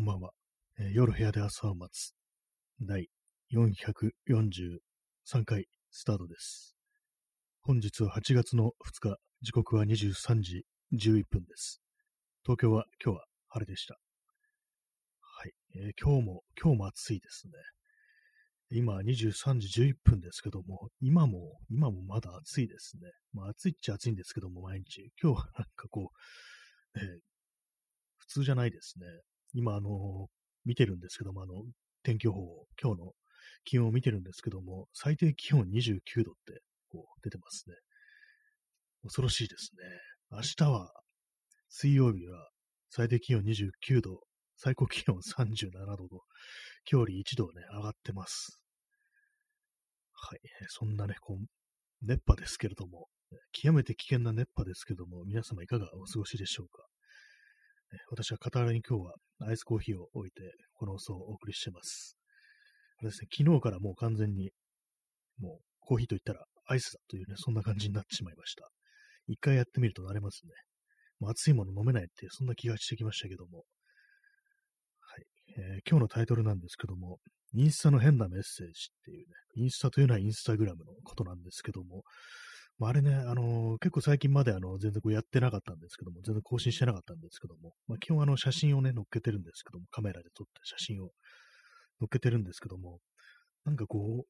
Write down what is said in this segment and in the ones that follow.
こんばんは。えー夜部屋で朝を待つ。第443回スタートです。本日は8月の2日、時刻は23時11分です。東京は今日は晴れでした。はい。えー今日も、今日も暑いですね。今23時11分ですけども、今も、今もまだ暑いですね。まあ暑いっちゃ暑いんですけども、毎日。今日はなんかこう、えー普通じゃないですね。今、あの、見てるんですけども、あの、天気予報を、今日の気温を見てるんですけども、最低気温29度って、こう、出てますね。恐ろしいですね。明日は、水曜日は、最低気温29度、最高気温37度と、今日より1度ね、上がってます。はい。そんなね、こう、熱波ですけれども、極めて危険な熱波ですけども、皆様いかがお過ごしでしょうか？私は傍らに今日はアイスコーヒーを置いて、この放送をお送りしてます。あれですね、昨日からもう完全に、もうコーヒーと言ったらアイスだというね、そんな感じになってしまいました。一回やってみると慣れますね。もう熱いもの飲めないって、そんな気がしてきましたけども。はい。えー今日のタイトルなんですけども、インスタの変なメッセージっていうね、インスタというのはインスタグラムのことなんですけども、まあ、あれね、あのー結構最近まであの全然こうやってなかったんですけども、全然更新してなかったんですけども、まあ、基本あの写真をね、載っけてるんですけども、カメラで撮った写真を載っけてるんですけども、なんかこう、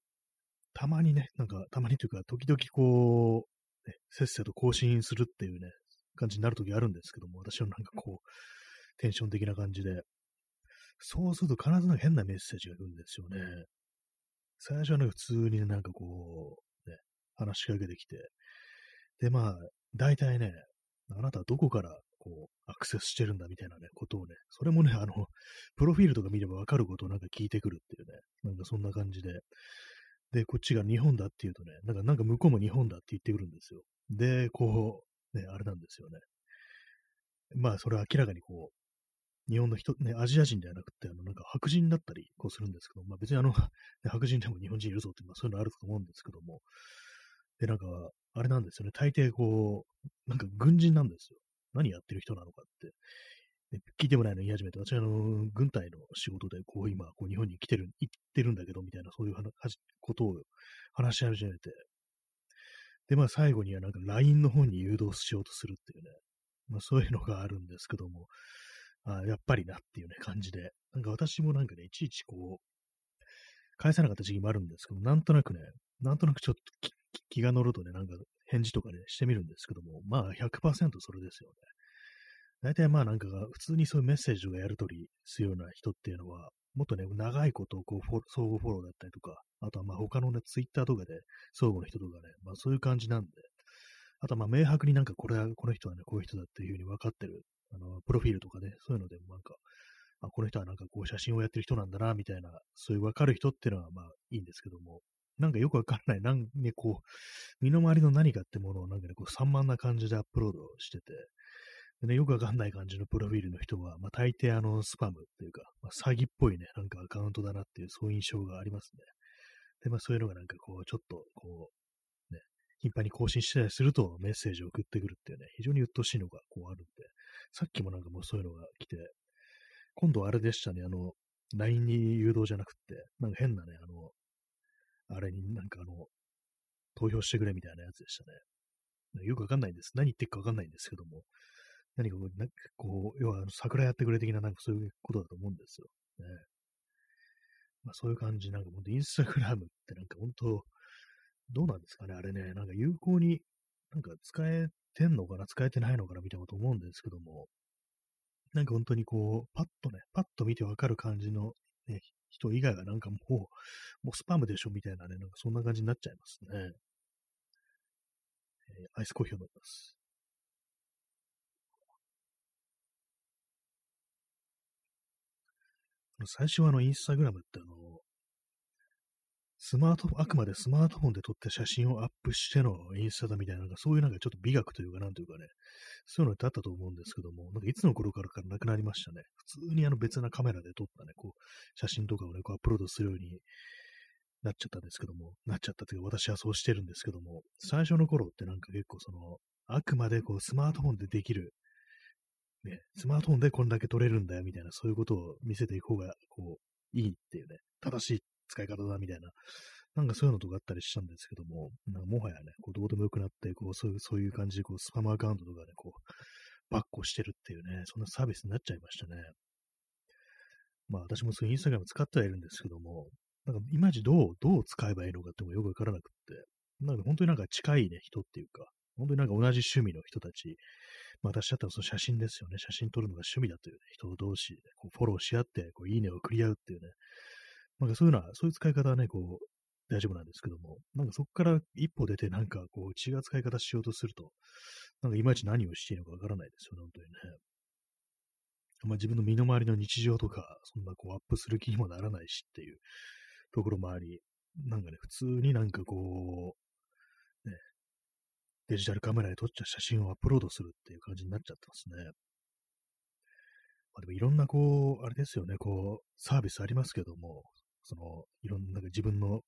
たまにね、なんかたまにというか、時々こう、ね、せっせと更新するっていうね、感じになる時あるんですけども、私はなんかこう、テンション的な感じで、そうすると必ず変なメッセージが来るんですよね。最初はね、普通にねなんかこう、話しかけてきて、で、まあ、大体ね、あなたはどこからこう、アクセスしてるんだみたいなね、ことをね、それもね、あの、プロフィールとか見ればわかることをなんか聞いてくるっていうね、なんかそんな感じで、で、こっちが日本だっていうとね、なんか、なんか向こうも日本だって言ってくるんですよ。で、こう、ね、あれなんですよね。まあ、それは明らかにこう、日本の人、ね、アジア人ではなくて、あの、なんか白人だったり、こうするんですけど、まあ別にあの、ね白人でも日本人いるぞって、まあそういうのあると思うんですけども、で、なんか、あれなんですよね、大抵こう、なんか軍人なんですよ。何やってる人なのかって。聞いてもないの言い始めて、私はあの、軍隊の仕事で、こう今、こう日本に来てる、行ってるんだけど、みたいな、そういうことを話し始めて、で、まあ最後にはなんか LINE の方に誘導しようとするっていうね、まあそういうのがあるんですけども、あやっぱりなっていうね、感じで、なんか私もなんかね、いちいちこう、返さなかった時期もあるんですけど、なんとなくね、なんとなくちょっと気が乗るとね、なんか返事とかね、してみるんですけども、まあ100%それですよね。大体まあなんか普通にそういうメッセージとかやり取りするような人っていうのは、もっとね、長いことをこう相互フォローだったりとか、あとはまあ他のね、ツイッターとかで相互の人とかね、まあそういう感じなんで、あとはまあ明白になんかこれは、この人はね、こういう人だっていうふうに分かってる、あの、プロフィールとかね、そういうのでもなんか、あ、この人はなんかこう写真をやってる人なんだな、みたいな、そういう分かる人っていうのはまあいいんですけども、なんかよくわかんない、なんね、こう、身の回りの何かってものをなんかね、こう散漫な感じでアップロードしてて、でね、よくわかんない感じのプロフィールの人は、まあ大抵あの、スパムっていうか、まあ、詐欺っぽいね、なんかアカウントだなっていう、そういう印象がありますね。で、まあそういうのがなんかこう、ちょっと、こう、ね、頻繁に更新したりするとメッセージを送ってくるっていうね、非常に鬱陶しいのがこうあるんで、さっきもなんかもうそういうのが来て、今度あれでしたね、あの、LINE に誘導じゃなくって、なんか変なね、あの、あれになんかあの、投票してくれみたいなやつでしたね。よくわかんないんです。何言ってるかわかんないんですけども、何かこう、なんかこう要はあの桜やってくれ的ななんかそういうことだと思うんですよ。ね。まあそういう感じ、なんか本当インスタグラムってなんか本当、どうなんですかね、あれね、なんか有効になんか使えてんのかな、使えてないのかなみたいなこと思うんですけども、なんか本当にこう、パッとね、パッと見てわかる感じの、ね、人以外はなんかもう、もうスパムでしょみたいなね、なんかそんな感じになっちゃいますね。えーアイスコーヒーを飲みます。最初はあの、インスタグラムってあの、スマートフォン、あくまでスマートフォンで撮った写真をアップしてのインスタだみたいな、なんかそういうなんかちょっと美学というか、なんというかね、そういうのってあったと思うんですけども、なんかいつの頃からかなくなりましたね。普通にあの別なカメラで撮ったね、こう、写真とかをね、こうアップロードするようになっちゃったんですけども、なっちゃったというか、私はそうしてるんですけども、最初の頃ってなんか結構その、あくまでこうスマートフォンでできるね、スマートフォンでこんだけ撮れるんだよ、みたいな、そういうことを見せていく方が、こう、いいっていうね、正しい使い方だ、みたいな、なんかそういうのとかあったりしたんですけども、なんかもはやね、こうどうでもよくなって、こうそういう、そういう感じで、こう、スパムアカウントとかね、こう、バッコしてるっていうね、そんなサービスになっちゃいましたね。まあ私もそういうインスタグラム使ってはいるんですけども、なんかいまいちどう、どう使えばいいのかってもよくわからなくって、なんか本当になんか近いね、人っていうか、本当になんか同じ趣味の人たち、まあ、私だったらその写真ですよね。写真撮るのが趣味だという、ね、人同士でこうフォローし合って、こういいねを送り合うっていうね。なんかそういうのは、そういう使い方はね、こう、大丈夫なんですけども、なんかそこから一歩出てなんかこう違う使い方しようとすると、なんかいまいち何をしていいのかわからないですよね、本当にね。まあ自分の身の回りの日常とか、そんなこうアップする気にもならないしっていうところもあり、なんかね、普通になんかこう、ね、デジタルカメラで撮った写真をアップロードするっていう感じになっちゃってますね。まあでもいろんなこう、あれですよね、こう、サービスありますけども、その、いろんな自分の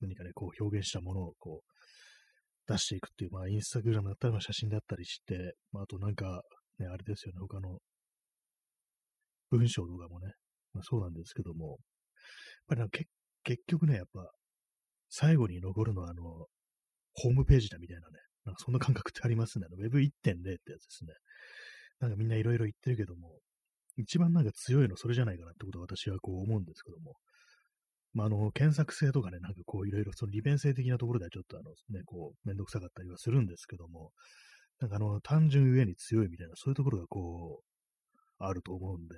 何かね、こう表現したものをこう出していくっていう、まあインスタグラムだったら写真だったりして、まああとなんかね、あれですよね、他の文章とかもね、まあそうなんですけども、やっぱりなんか結局ね、やっぱ最後に残るのはあの、ホームページだみたいなね、なんかそんな感覚ってありますね。Web1.0 ってやつですね。なんかみんないろいろ言ってるけども、一番なんか強いのそれじゃないかなってことは私はこう思うんですけども、まあ、あの、検索性とかね、なんかこういろいろその利便性的なところではちょっとあの、ね、こう、めんどくさかったりはするんですけども、なんかあの、単純ゆえに強いみたいな、そういうところがこう、あると思うんで、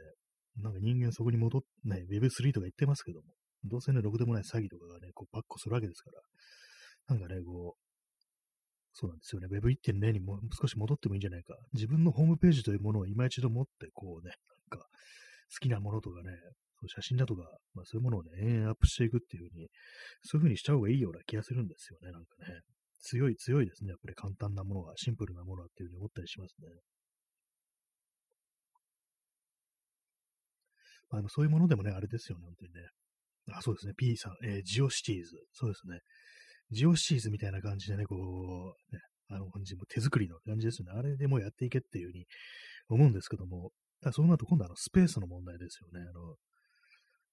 なんか人間そこに戻って、ね、Web3 とか言ってますけども、どうせね、ろくでもない詐欺とかがね、こう、バッコするわけですから、なんかね、こう、そうなんですよね。Web1.0 にも少し戻ってもいいんじゃないか。自分のホームページというものを今一度持って、こうね、か、好きなものとかね、そう写真だとか、まあそういうものをね、延々アップしていくっていう風に、そういう風にした方がいいような気がするんですよね、なんかね。強い強いですね、やっぱり簡単なものは、シンプルなものはっていう風に思ったりしますね。まあでもそういうものでもね、あれですよね、本当にね。あ、そうですね、P さん、えー、ジオシティーズ。そうですね。ジオシティーズみたいな感じでね、こう、ね、あの感じも手作りの感じですよね。あれでもやっていけっていう風に思うんですけども、そうなると今度はあのスペースの問題ですよね。あの、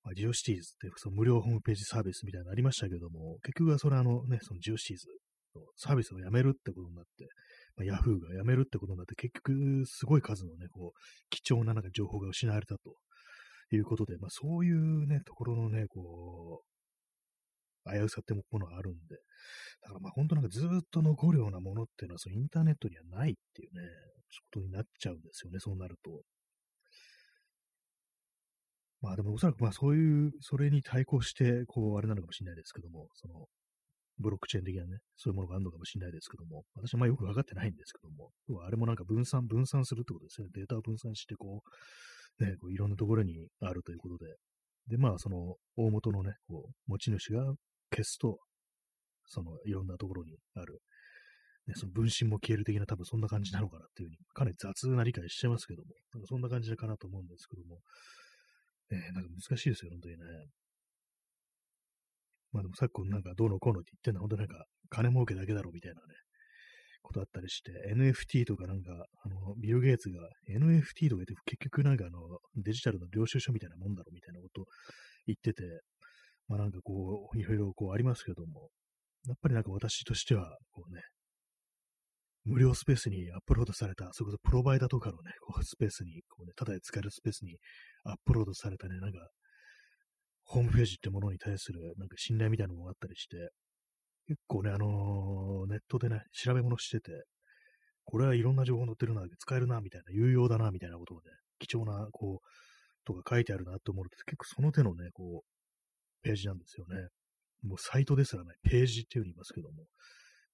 まあ、ジオシティーズってその無料ホームページサービスみたいなのありましたけども、結局はそれあのね、そのジオシティーズのサービスをやめるってことになって、まあ、ヤフーがやめるってことになって、結局すごい数のね、こう、貴重ななんか情報が失われたということで、まあそういうね、ところのね、こう、危うさってものがあるんで、だからまあ本当なんかずっと残るようなものっていうのはそのインターネットにはないっていうね、ことになっちゃうんですよね、そうなると。まあでもおそらくまあそういう、それに対抗して、こう、あれなのかもしれないですけども、その、ブロックチェーン的なね、そういうものがあるのかもしれないですけども、私はまあよくわかってないんですけども、あれもなんか分散、分散するってことですね。データを分散して、こう、ね、こういろんなところにあるということで、で、まあその、大元のね、こう、持ち主が消すと、その、いろんなところにある、ね、その分身も消える的な多分そんな感じなのかなっていうふうに、かなり雑な理解してますけども、なんかそんな感じかなと思うんですけども、え、なんか難しいですよ、本当にね。まあでも昨今なんかどうのこうのって言ってんのは本当なんか金儲けだけだろうみたいなね、ことあったりして、NFT とかなんか、あの、ビル・ゲイツが NFT とか言って結局なんかあの、デジタルの領収書みたいなもんだろみたいなこと言ってて、まあなんかこう、いろいろこうありますけども、やっぱりなんか私としては、こうね、無料スペースにアップロードされた、それこそプロバイダーとかのね、こうスペースに、こうね、ただで使えるスペースにアップロードされたね、なんか、ホームページってものに対する、なんか信頼みたいなのがあったりして、結構ね、あのー、ネットでね、調べ物してて、これはいろんな情報載ってるな、使えるな、みたいな、有用だな、みたいなことをね、貴重な、こう、とか書いてあるなって思うと、結構その手のね、こう、ページなんですよね。もうサイトですらない、ページっていうふうに言いますけども、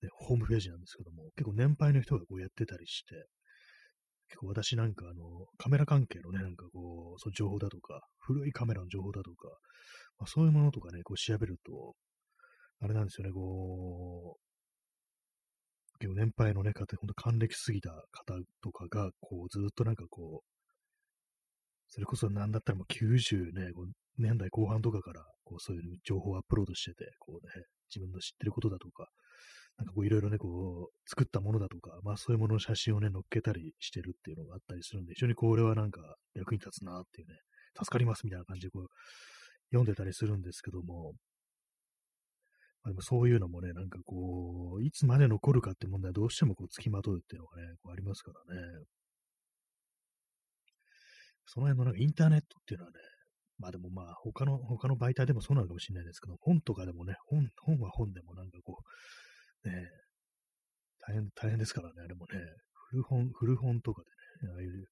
ね、ホームページなんですけども、結構年配の人がこうやってたりして、結構私なんかあの、カメラ関係のね、なんかこう、その情報だとか、古いカメラの情報だとか、まあ、そういうものとかね、こう調べると、あれなんですよね、こう、結構年配のね、方、ほんと還暦すぎた方とかが、こう、ずっとなんかこう、それこそなんだったらもう90ね、年代後半とかから、こう、そういう情報をアップロードしてて、こうね、自分の知ってることだとか、なんかこういろいろね、こう、作ったものだとか、まあそういうものの写真をね、載っけたりしてるっていうのがあったりするんで、非常にこれはなんか役に立つなっていうね、助かりますみたいな感じでこう、読んでたりするんですけども、まあ、でもそういうのもね、なんかこう、いつまで残るかって問題はどうしてもこう、付きまとうっていうのがね、こうありますからね。その辺のなんかインターネットっていうのはね、まあでもまあ他の、他の媒体でもそうなのかもしれないですけど、本とかでもね、本、本は本でもなんかこう、ね、大変、大変ですからね、あれもね、古本、古本とかでね、ああいう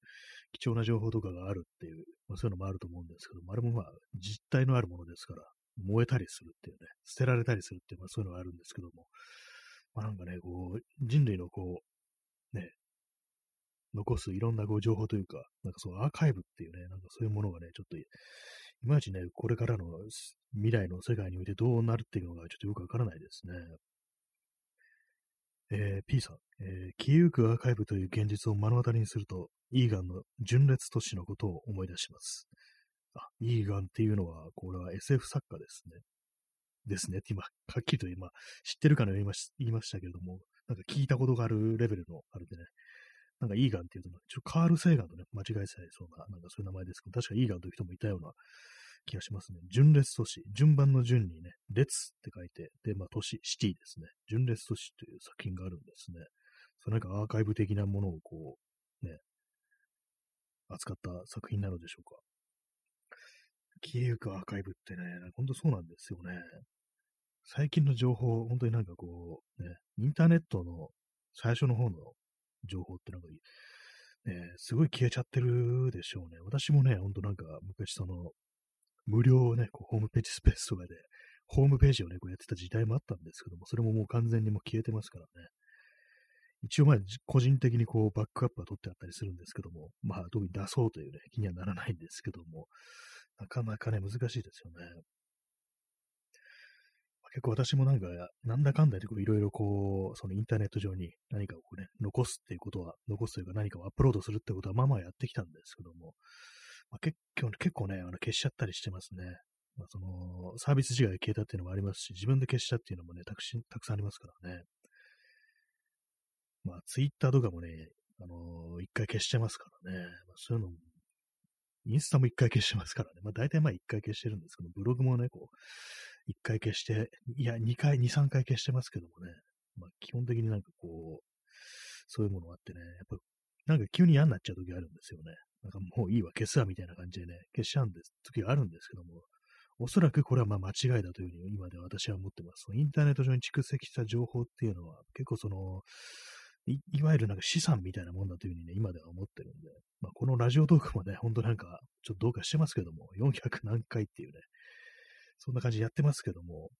貴重な情報とかがあるっていう、まあ、そういうのもあると思うんですけどあれもまあ実体のあるものですから、燃えたりするっていうね、捨てられたりするっていう、まあそういうのがあるんですけども、まあなんかね、こう、人類のこう、ね、残すいろんなこう情報というか、なんかそうアーカイブっていうね、なんかそういうものがね、ちょっと、いまいちね、これからの未来の世界においてどうなるっていうのがちょっとよくわからないですね。えー、P さん、えー、消えゆくアーカイブという現実を目の当たりにすると、イーガンの純烈都市のことを思い出します。あ、イーガンっていうのは、これは SF 作家ですね。ですねって今、はっきりと今、知ってるかのように言いましたけれども、なんか聞いたことがあるレベルのあれでね、なんかイーガンっていうと、ちょカール・セーガンとね、間違えちゃいそうな、なんかそういう名前ですけど、確かイーガンという人もいたような気がしますね。純烈都市、順番の順にね、列って書いて、で、まあ都市、シティですね。純烈都市という作品があるんですね。そなんかアーカイブ的なものをこう、ね、扱った作品なのでしょうか。消えゆくアーカイブってね、ほんとそうなんですよね。最近の情報、本当になんかこう、ね、インターネットの最初の方の情報ってなんか、ね、すごい消えちゃってるでしょうね。私もね、ほんとなんか昔その、無料をね、こうホームページスペースとかで、ホームページをね、こうやってた時代もあったんですけども、それももう完全にもう消えてますからね。一応まあ、個人的にこう、バックアップは取ってあったりするんですけども、まあ、特に出そうというね、気にはならないんですけども、なかなかね、難しいですよね。結構私もなんか、なんだかんだでいろいろこう、そのインターネット上に何かをね、残すっていうことは、残すというか何かをアップロードするってことはまあまあやってきたんですけども、まあ、結構結構ね、あの消しちゃったりしてますね。まあ、その、サービス自体が消えたっていうのもありますし、自分で消したっていうのもね、たくたくさんありますからね。まあ、ツイッターとかもね、あのー、一回消しちゃいますからね。まあ、そういうのもインスタも一回消してますからね。まあ大体まあ一回消してるんですけど、ブログもね、こう、一回消して、いや、二回、二、三回消してますけどもね。まあ基本的になんかこう、そういうものがあってね、やっぱ、なんか急に嫌になっちゃう時あるんですよね。なんかもういいわ、消すわ、みたいな感じでね、消しちゃうんです、時があるんですけども、おそらくこれはまあ間違いだというふうに今では私は思ってます。インターネット上に蓄積した情報っていうのは結構その、いいわゆるなんか資産みたいなもんだというふうにね、今では思ってるんで、まあ、このラジオトークもね、ほんとなんか、ちょっとどうかしてますけども、400何回っていうね、そんな感じでやってますけども、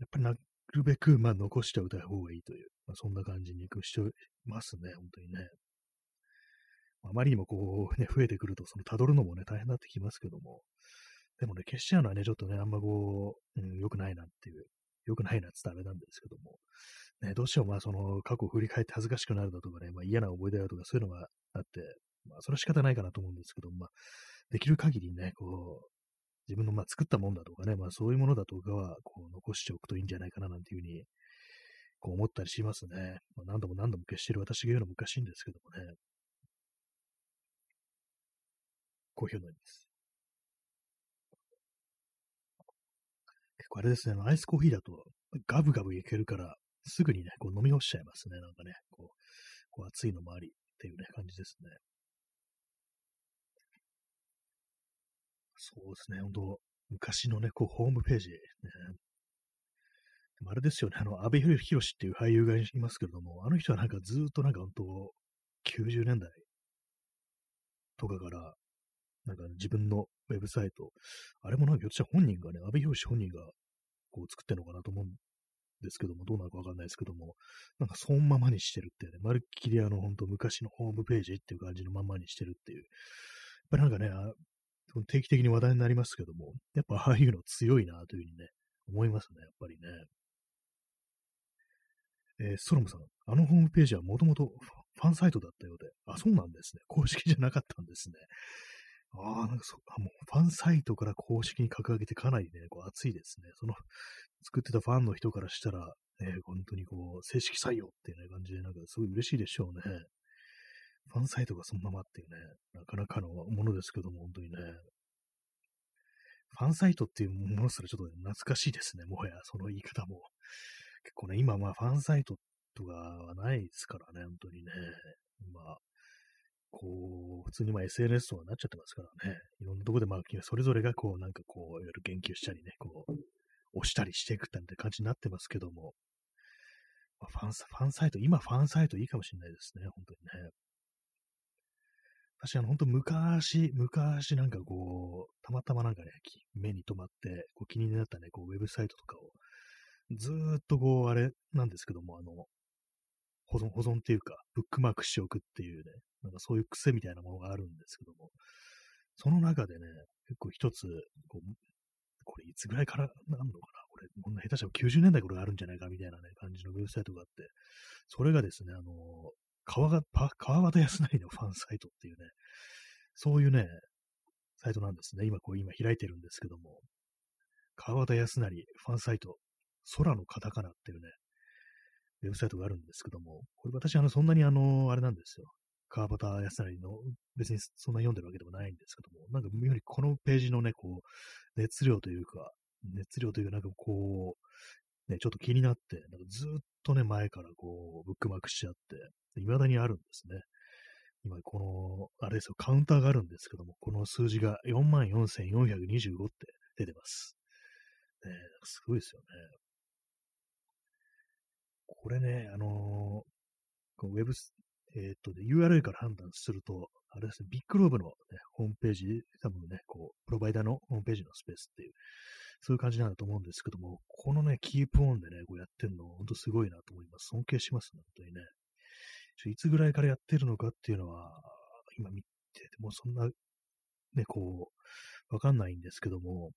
やっぱりなるべく、まあ、残しておいた方がいいという、まあ、そんな感じにしてますね、本当にね。あまりにもこう、ね、増えてくると、その辿るのもね、大変になってきますけども、でもね、消しちゃうのはね、ちょっとね、あんまこう、うん、良くないなっていう、良くないなってダメなんですけども、ね、どうしてもまあその過去を振り返って恥ずかしくなるだとかね、まあ、嫌な思い出だとかそういうのがあって、まあそれは仕方ないかなと思うんですけど、まあできる限りね、こう、自分のまあ作ったもんだとかね、まあそういうものだとかはこう残しておくといいんじゃないかななんていうふうにこう思ったりしますね。まあ、何度も何度も消してる私が言うのもおかしいんですけどもね。コーヒーを飲みます。結構あれですね、アイスコーヒーだとガブガブいけるから、すぐにね、こう飲み干しちゃいますね。なんかね、こう、こう熱いのもありっていうね、感じですね。そうですね、本当昔のね、こう、ホームページ、ね、あれですよね、あの、安倍博っていう俳優がいますけれども、あの人はなんかずっとなんか本当、90年代とかから、なんか自分のウェブサイト、あれもなんかひょっとしたら本人がね、安倍博本人がこう作ってるのかなと思うんですけども、どうなるかわかんないですけども、なんかそのままにしてるってね、まるっきりあの、本当昔のホームページっていう感じのままにしてるっていう。やっぱりなんかね、定期的に話題になりますけども、やっぱああいうの強いなというふうにね、思いますね、やっぱりね。えー、ストロムさん、あのホームページはもともとファンサイトだったようで、あ、そうなんですね。公式じゃなかったんですね。ああ、なんかそ、あ、もうファンサイトから公式に格上げてかなりね、こう熱いですね。その、作ってたファンの人からしたら、ね、本当にこう、正式採用っていうね、感じで、なんかすごい嬉しいでしょうね。ファンサイトがそのままっていうね、なかなかのものですけども、本当にね。ファンサイトっていうものすらちょっと、ね懐かしいですね、もはや、その言い方も。結構ね、今まあファンサイトとかはないですからね、本当にね。まあ、こう、普通にまあ SNS とかになっちゃってますからね。いろんなとこでまあ、それぞれがこう、なんかこう、いわゆる言及したりね、こう、押したりしていくって感じになってますけども、まあ、ファン、ファンサイト、今ファンサイトいいかもしれないですね、本当にね。確かに本当昔、昔なんかこう、たまたまなんかね、目に留まって、こう気になったね、こうウェブサイトとかを、ずーっとこう、あれなんですけども、あの、保存、保存っていうか、ブックマークしておくっていうね、なんかそういう癖みたいなものがあるんですけども、その中でね、結構一つ、こう、これいつぐらいからなんのかな？これ、こんな下手したら90年代頃があるんじゃないかみたいなね、感じのウェブサイトがあって、それがですね、あの、川が、川端康成のファンサイトっていうね、そういうね、サイトなんですね。今こう、今開いてるんですけども、川端康成ファンサイト、空のカタカナっていうね、ウェブサイトがあるんですけども、これ私、あの、そんなにあの、あれなんですよ。川端康成の、別にそんな読んでるわけでもないんですけども、なんか、よりこのページのね、こう、熱量というか、熱量というか、なんかこう、ね、ちょっと気になって、なんかずっとね、前からこう、ブックマークしちゃって、未だにあるんですね。今、この、あれですよ、カウンターがあるんですけども、この数字が44,425って出てます。ね、すごいですよね。これね、あのー、ウェブ、えー、っと、ね URL から判断すると、あれですね、ビッグローブの、ね、ホームページ、多分ね、こう、プロバイダーのホームページのスペースっていう、そういう感じなんだと思うんですけども、このね、キープオンでね、こうやってるの、ほんとすごいなと思います。尊敬しますね、本当にね。いつぐらいからやってるのかっていうのは、今見ててもそんな、ね、こう、わかんないんですけども、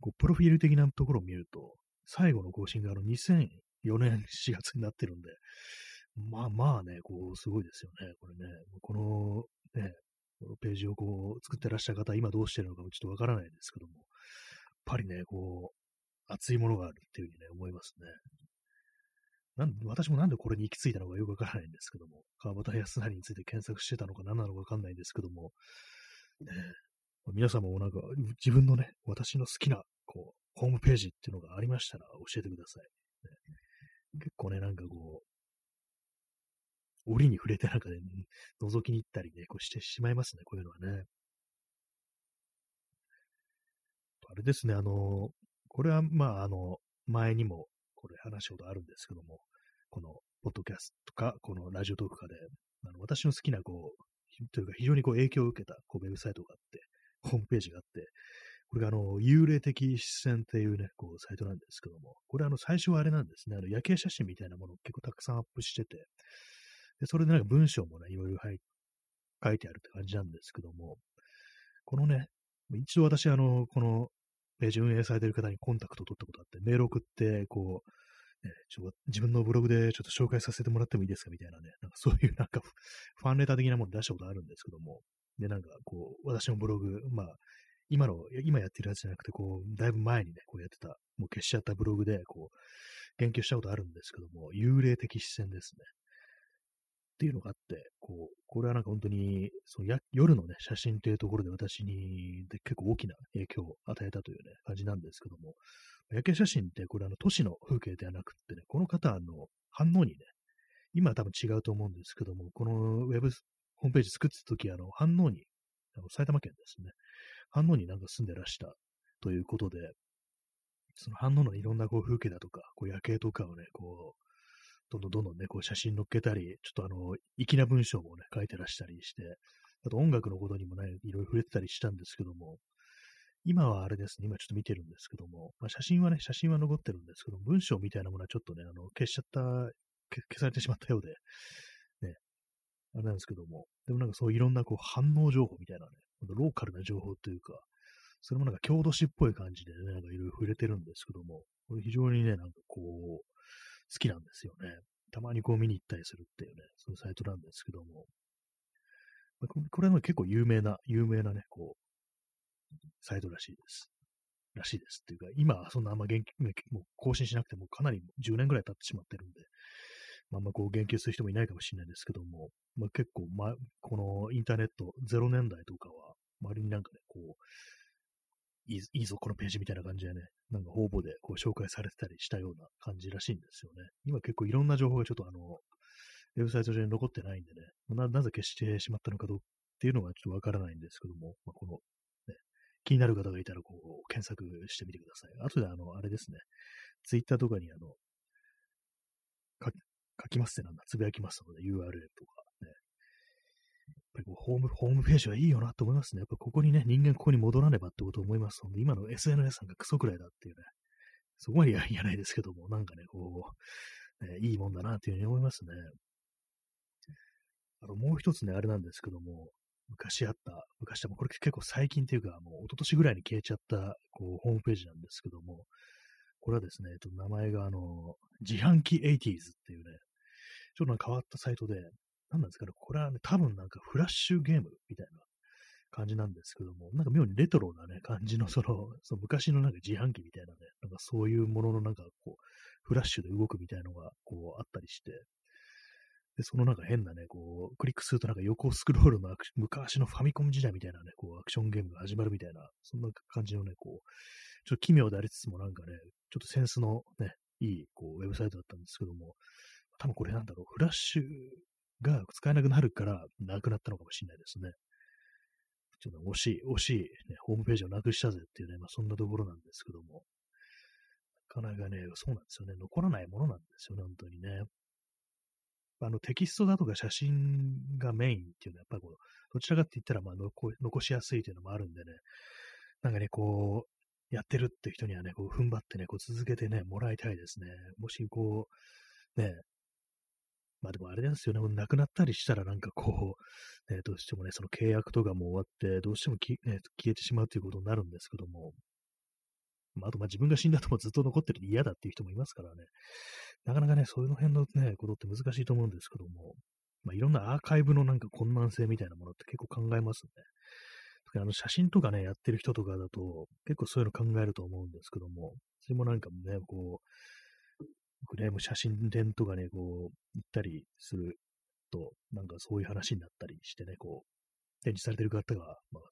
こう、プロフィール的なところを見ると、最後の更新があの4年 4月になってるんで、まあまあね、こう、すごいですよね、これね。この、ね、このページをこう、作ってらっしゃる方、今どうしてるのかもちょっとわからないですけども、やっぱりね、こう、熱いものがあるっていうふうにね、思いますね。なん私もなんでこれに行き着いたのかよくわからないんですけども、川端康成について検索してたのか何なのかわかんないんですけども、ね、皆様もなんか自分のね、私の好きなこうホームページっていうのがありましたら教えてください。ね、結構ね、なんかこう、折に触れてなんかね、覗きに行ったりね、こうしてしまいますね、こういうのはね。あれですね、あの、これはまあ、あの、前にもこれ話したことあるんですけども、このポッドキャストか、このラジオトークかで、あの私の好きな、こう、というか非常にこう影響を受けたこうウェブサイトがあって、ホームページがあって、これがあの、幽霊的視線っていうね、こう、サイトなんですけども、これあの、最初はあれなんですね、あの、夜景写真みたいなものを結構たくさんアップしてて、で、それでなんか文章もね、いろいろ書いてあるって感じなんですけども、このね、一度私、あの、このページ運営されてる方にコンタクトを取ったことあって、メール送って、こう、ね、ちょ自分のブログでちょっと紹介させてもらってもいいですかみたいなね、なんかそういうなんかファンレター的なもの出したことあるんですけども、で、なんかこう、私のブログ、まあ、今の、今やってるやつじゃなくて、こう、だいぶ前にね、こうやってた、もう消しちゃったブログで、こう、言及したことあるんですけども、幽霊的視線ですね。っていうのがあって、こう、これはなんか本当に、そのや夜のね、写真というところで私にで結構大きな影響を与えたというね、感じなんですけども、夜景写真ってこれあの都市の風景ではなくってね、この方の反応にね、今は多分違うと思うんですけども、このウェブホームページ作ってた時、あの、反応に、あの埼玉県ですね、反応になんか住んでらしたということで、その反応のいろんなこう風景だとか、こう夜景とかをね、こう、どんどんどんどんね、こう写真載っけたり、ちょっとあの、粋な文章もね、書いてらしたりして、あと音楽のことにもね、いろいろ触れてたりしたんですけども、今はあれですね、今ちょっと見てるんですけども、まあ、写真はね、写真は残ってるんですけど、文章みたいなものはちょっとね、あの、消しちゃった、消されてしまったようで、ね、あれなんですけども、でもなんかそういろんなこう反応情報みたいなね、ローカルな情報というか、それもなんか郷土史っぽい感じでね、なんかいろいろ触れてるんですけども、これ非常にね、なんかこう、好きなんですよね。たまにこう見に行ったりするっていうね、そういうサイトなんですけども、これは結構有名な、有名なね、こう、サイトらしいです。らしいですっていうか、今はそんなあんま言もう更新しなくてもかなり10年ぐらい経ってしまってるんで、まあ、んまこう言及する人もいないかもしれないですけども、まあ、結構、ま、このインターネット0年代とかは、周りになんかね、こう、いいいいぞ、このページみたいな感じでね、なんか方々でこう紹介されてたりしたような感じらしいんですよね。今結構いろんな情報がちょっとあの、ウェブサイト上に残ってないんでね、ななぜ消してしまったのかどうっていうのはちょっとわからないんですけども、まあ、この、ね、気になる方がいたらこう検索してみてください。あとであの、あれですね、ツイッターとかにあの、書きますってなんだ、つぶやきますので URL とかね。やっぱりこうホーム、ホームページはいいよなと思いますね。やっぱここにね、人間ここに戻らねばってことを思いますので、今の SNS なんかクソくらいだっていうね、そこまで言え ないですけども、なんかね、こう、ね、いいもんだなっていうふうに思いますね。あの、もう一つね、あれなんですけども、昔あった、昔はこれ結構最近っていうか、もう一昨年ぐらいに消えちゃった、こう、ホームページなんですけども、これはですね、えっと、名前があの、自販機 80s っていうね、ちょっと変わったサイトで、何なんですかね、これはね、多分なんかフラッシュゲームみたいな感じなんですけども、なんか妙にレトロなね、感じのその、その昔のなんか自販機みたいなね、なんかそういうもののなんかこう、フラッシュで動くみたいなのがこうあったりして、で、そのなんか変なね、こう、クリックするとなんか横スクロールの昔のファミコン時代みたいなね、こう、アクションゲームが始まるみたいな、そんな感じのね、こう、ちょっと奇妙でありつつもなんかね、ちょっとセンスのね、いい、こう、ウェブサイトだったんですけども、多分これなんだろう、フラッシュが使えなくなるからなくなったのかもしれないですね。ちょっと惜しい、惜しい、ね、ホームページをなくしたぜっていうね、まあそんなところなんですけども。なかなかね、そうなんですよね。残らないものなんですよね、本当にね。あのテキストだとか写真がメインっていうのは、やっぱりこう、どちらかって言ったらまあ残しやすいというのもあるんでね、なんかね、こう、やってるって人にはね、こう、踏ん張ってね、こう、続けてね、もらいたいですね。もし、こう、ね、まあでもあれですよね、亡くなったりしたらなんかこう、ね、どうしてもね、その契約とかも終わって、どうしてもき、ね、消えてしまうということになるんですけども、まあ、あとまあ自分が死んだともずっと残ってる嫌だっていう人もいますからね、なかなかね、その辺のね、ことって難しいと思うんですけども、まあいろんなアーカイブのなんか困難性みたいなものって結構考えますね。特にあの写真とかね、やってる人とかだと、結構そういうの考えると思うんですけども、それもなんかね、こう、僕ね、も写真展とかね、こう、行ったりすると、なんかそういう話になったりしてね、こう、展示されてる方が、まあ、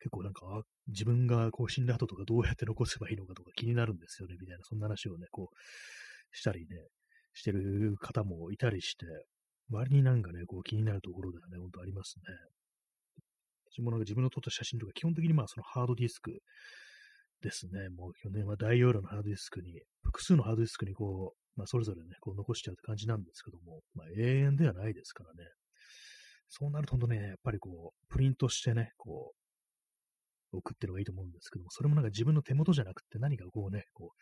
結構なんか、自分がこう死んだ後とかどうやって残せばいいのかとか気になるんですよね、みたいな、そんな話をね、こう、したりね、してる方もいたりして、割になんかね、こう気になるところではね、ほんとありますね。私もなんか自分の撮った写真とか、基本的にまあそのハードディスクですね、もう基本的には大容量のハードディスクに、複数のハードディスクにこう、まあ、それぞれね、こう残しちゃうって感じなんですけども、まあ、永遠ではないですからね。そうなるとね、やっぱりこう、プリントしてね、こう、送ってるのがいいと思うんですけども、それもなんか自分の手元じゃなくて何かこうね、こう、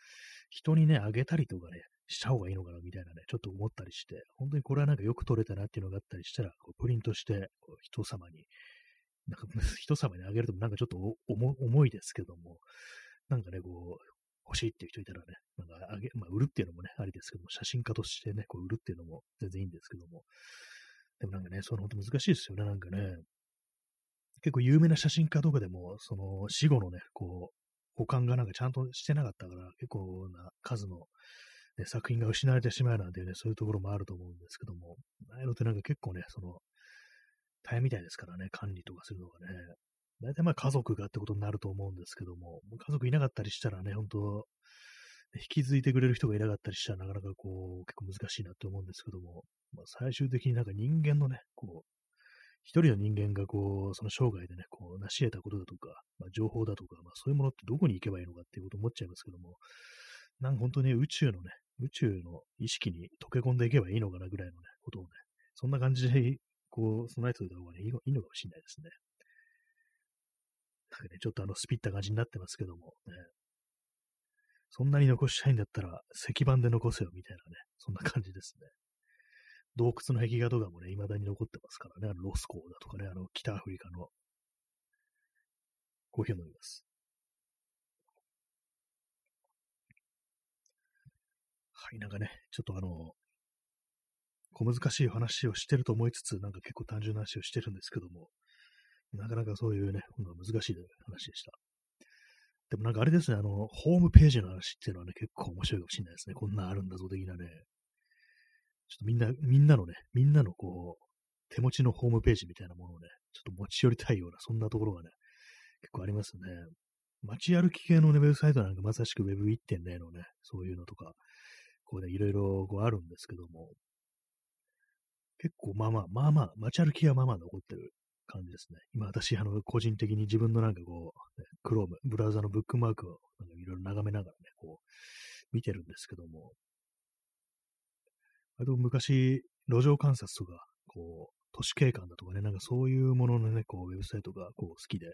人にね、あげたりとかね、した方がいいのかなみたいなね、ちょっと思ったりして、本当にこれはなんかよく撮れたなっていうのがあったりしたら、こうプリントして、こう人様に、なんか 人様にあげるともなんかちょっと重いですけども、なんかね、こう、欲しいっていう人いたらね、なんかあげ、まあ、売るっていうのもね、ありですけども、写真家としてね、こう売るっていうのも全然いいんですけども、でもなんかね、その本当難しいですよね、なんかね。結構有名な写真家とかでも、その死後のね、こう、保管がなんかちゃんとしてなかったから、結構な数の、ね、作品が失われてしまうなんていうね、そういうところもあると思うんですけども、ああいうのってなんか結構ね、その、大変みたいですからね、管理とかするのがね。大体まあ家族がってことになると思うんですけども、家族いなかったりしたらね、本当引き継いでくれる人がいなかったりしたらなかなかこう、結構難しいなって思うんですけども、まあ、最終的になんか人間のね、こう、一人の人間がこう、その生涯でね、こう、成し得たことだとか、まあ、情報だとか、まあ、そういうものってどこに行けばいいのかっていうことを思っちゃいますけども、なんか本当に宇宙のね、宇宙の意識に溶け込んでいけばいいのかなぐらいのね、ことをね、そんな感じで、こう、備えておいた方がね、いいのかもしれないですね。なんかね、ちょっとあの、スピった感じになってますけども、ね。そんなに残したいんだったら、石板で残せよ、みたいなね、そんな感じですね。洞窟の壁画とかもね、未だに残ってますからね、あのロスコーだとかね、あの、北アフリカの、コーヒーを飲みます。はい、なんかね、ちょっとあの、小難しい話をしてると思いつつ、なんか結構単純な話をしてるんですけども、なかなかそういうね、難しい話でした。でもなんかあれですね、あの、ホームページの話っていうのはね、結構面白いかもしれないですね。こんなあるんだぞ、的なね。ちょっとみんな、みんなのね、みんなのこう、手持ちのホームページみたいなものをね、ちょっと持ち寄りたいような、そんなところがね、結構ありますね。街歩き系のね、ウェブサイトなんかまさしく Web1.0 のね、そういうのとか、こうね、いろいろこうあるんですけども、結構まあまあ、まあまあ、街歩きがまあまあ残ってる感じですね。今私、あの、個人的に自分のなんかこう、ね、Chrome、ブラウザのブックマークをいろいろ眺めながらね、こう、見てるんですけども、あと昔、路上観察とか、こう、都市景観だとかね、なんかそういうもののね、こう、ウェブサイトがこう好きで、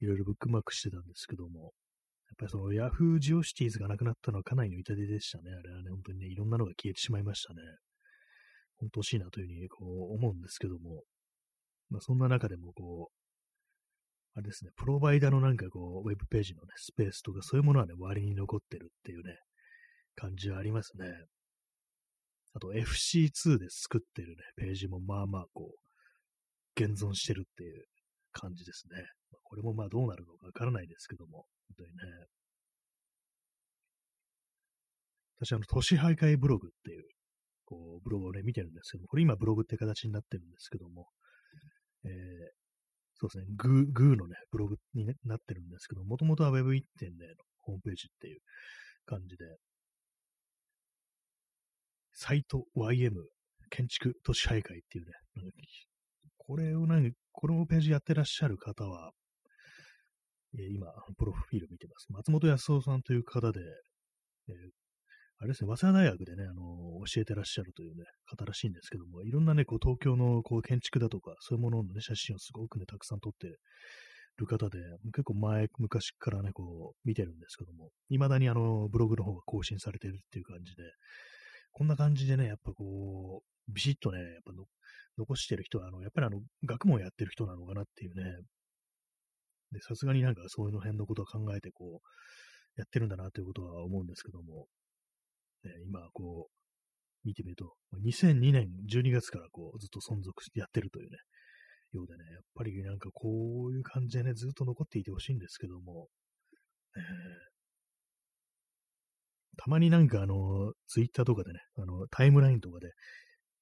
いろいろブックマークしてたんですけども、やっぱりその Yahoo ジオシティーズがなくなったのはかなりの痛手でしたね。あれはね、本当にね、いろんなのが消えてしまいましたね。本当惜しいなというふうにこう思うんですけども、まあそんな中でもこう、あれですね、プロバイダーのなんかこう、ウェブページのね、スペースとかそういうものはね、割に残ってるっていうね、感じはありますね。あと FC2 で作ってるね、ページもまあまあこう、現存してるっていう感じですね。これもまあどうなるのかわからないですけども、本当にね。私、あの、都市徘徊ブログっていう、こう、ブログをね、見てるんですけども、これ今ブログって形になってるんですけども、えー、そうですね、グー、グーのね、ブログに、なってるんですけども、もともとは Web1.0 のホームページっていう感じで、サイト YM 建築都市徘徊っていうね、これを何、このページやってらっしゃる方は、えー、今、プロフィール見てます。松本康夫さんという方で、えー、あれですね、早稲田大学でね、あのー、教えてらっしゃるというね、方らしいんですけども、いろんなね、こう、東京のこう建築だとか、そういうもののね、写真をすごくね、たくさん撮ってる方で、結構前、昔からね、こう、見てるんですけども、未だにあの、ブログの方が更新されてるっていう感じで、こんな感じでね、やっぱこう、ビシッとね、やっぱ残してる人は、あの、やっぱりあの、学問やってる人なのかなっていうね、で、さすがになんかそういうの辺のことを考えて、こう、やってるんだなということは思うんですけども、ね、今、こう、見てみると、2002年12月からこう、ずっと存続してやってるというね、ようでね、やっぱりなんかこういう感じでね、ずっと残っていてほしいんですけども、えー、たまになんかあの、ツイッターとかでね、あの、タイムラインとかで、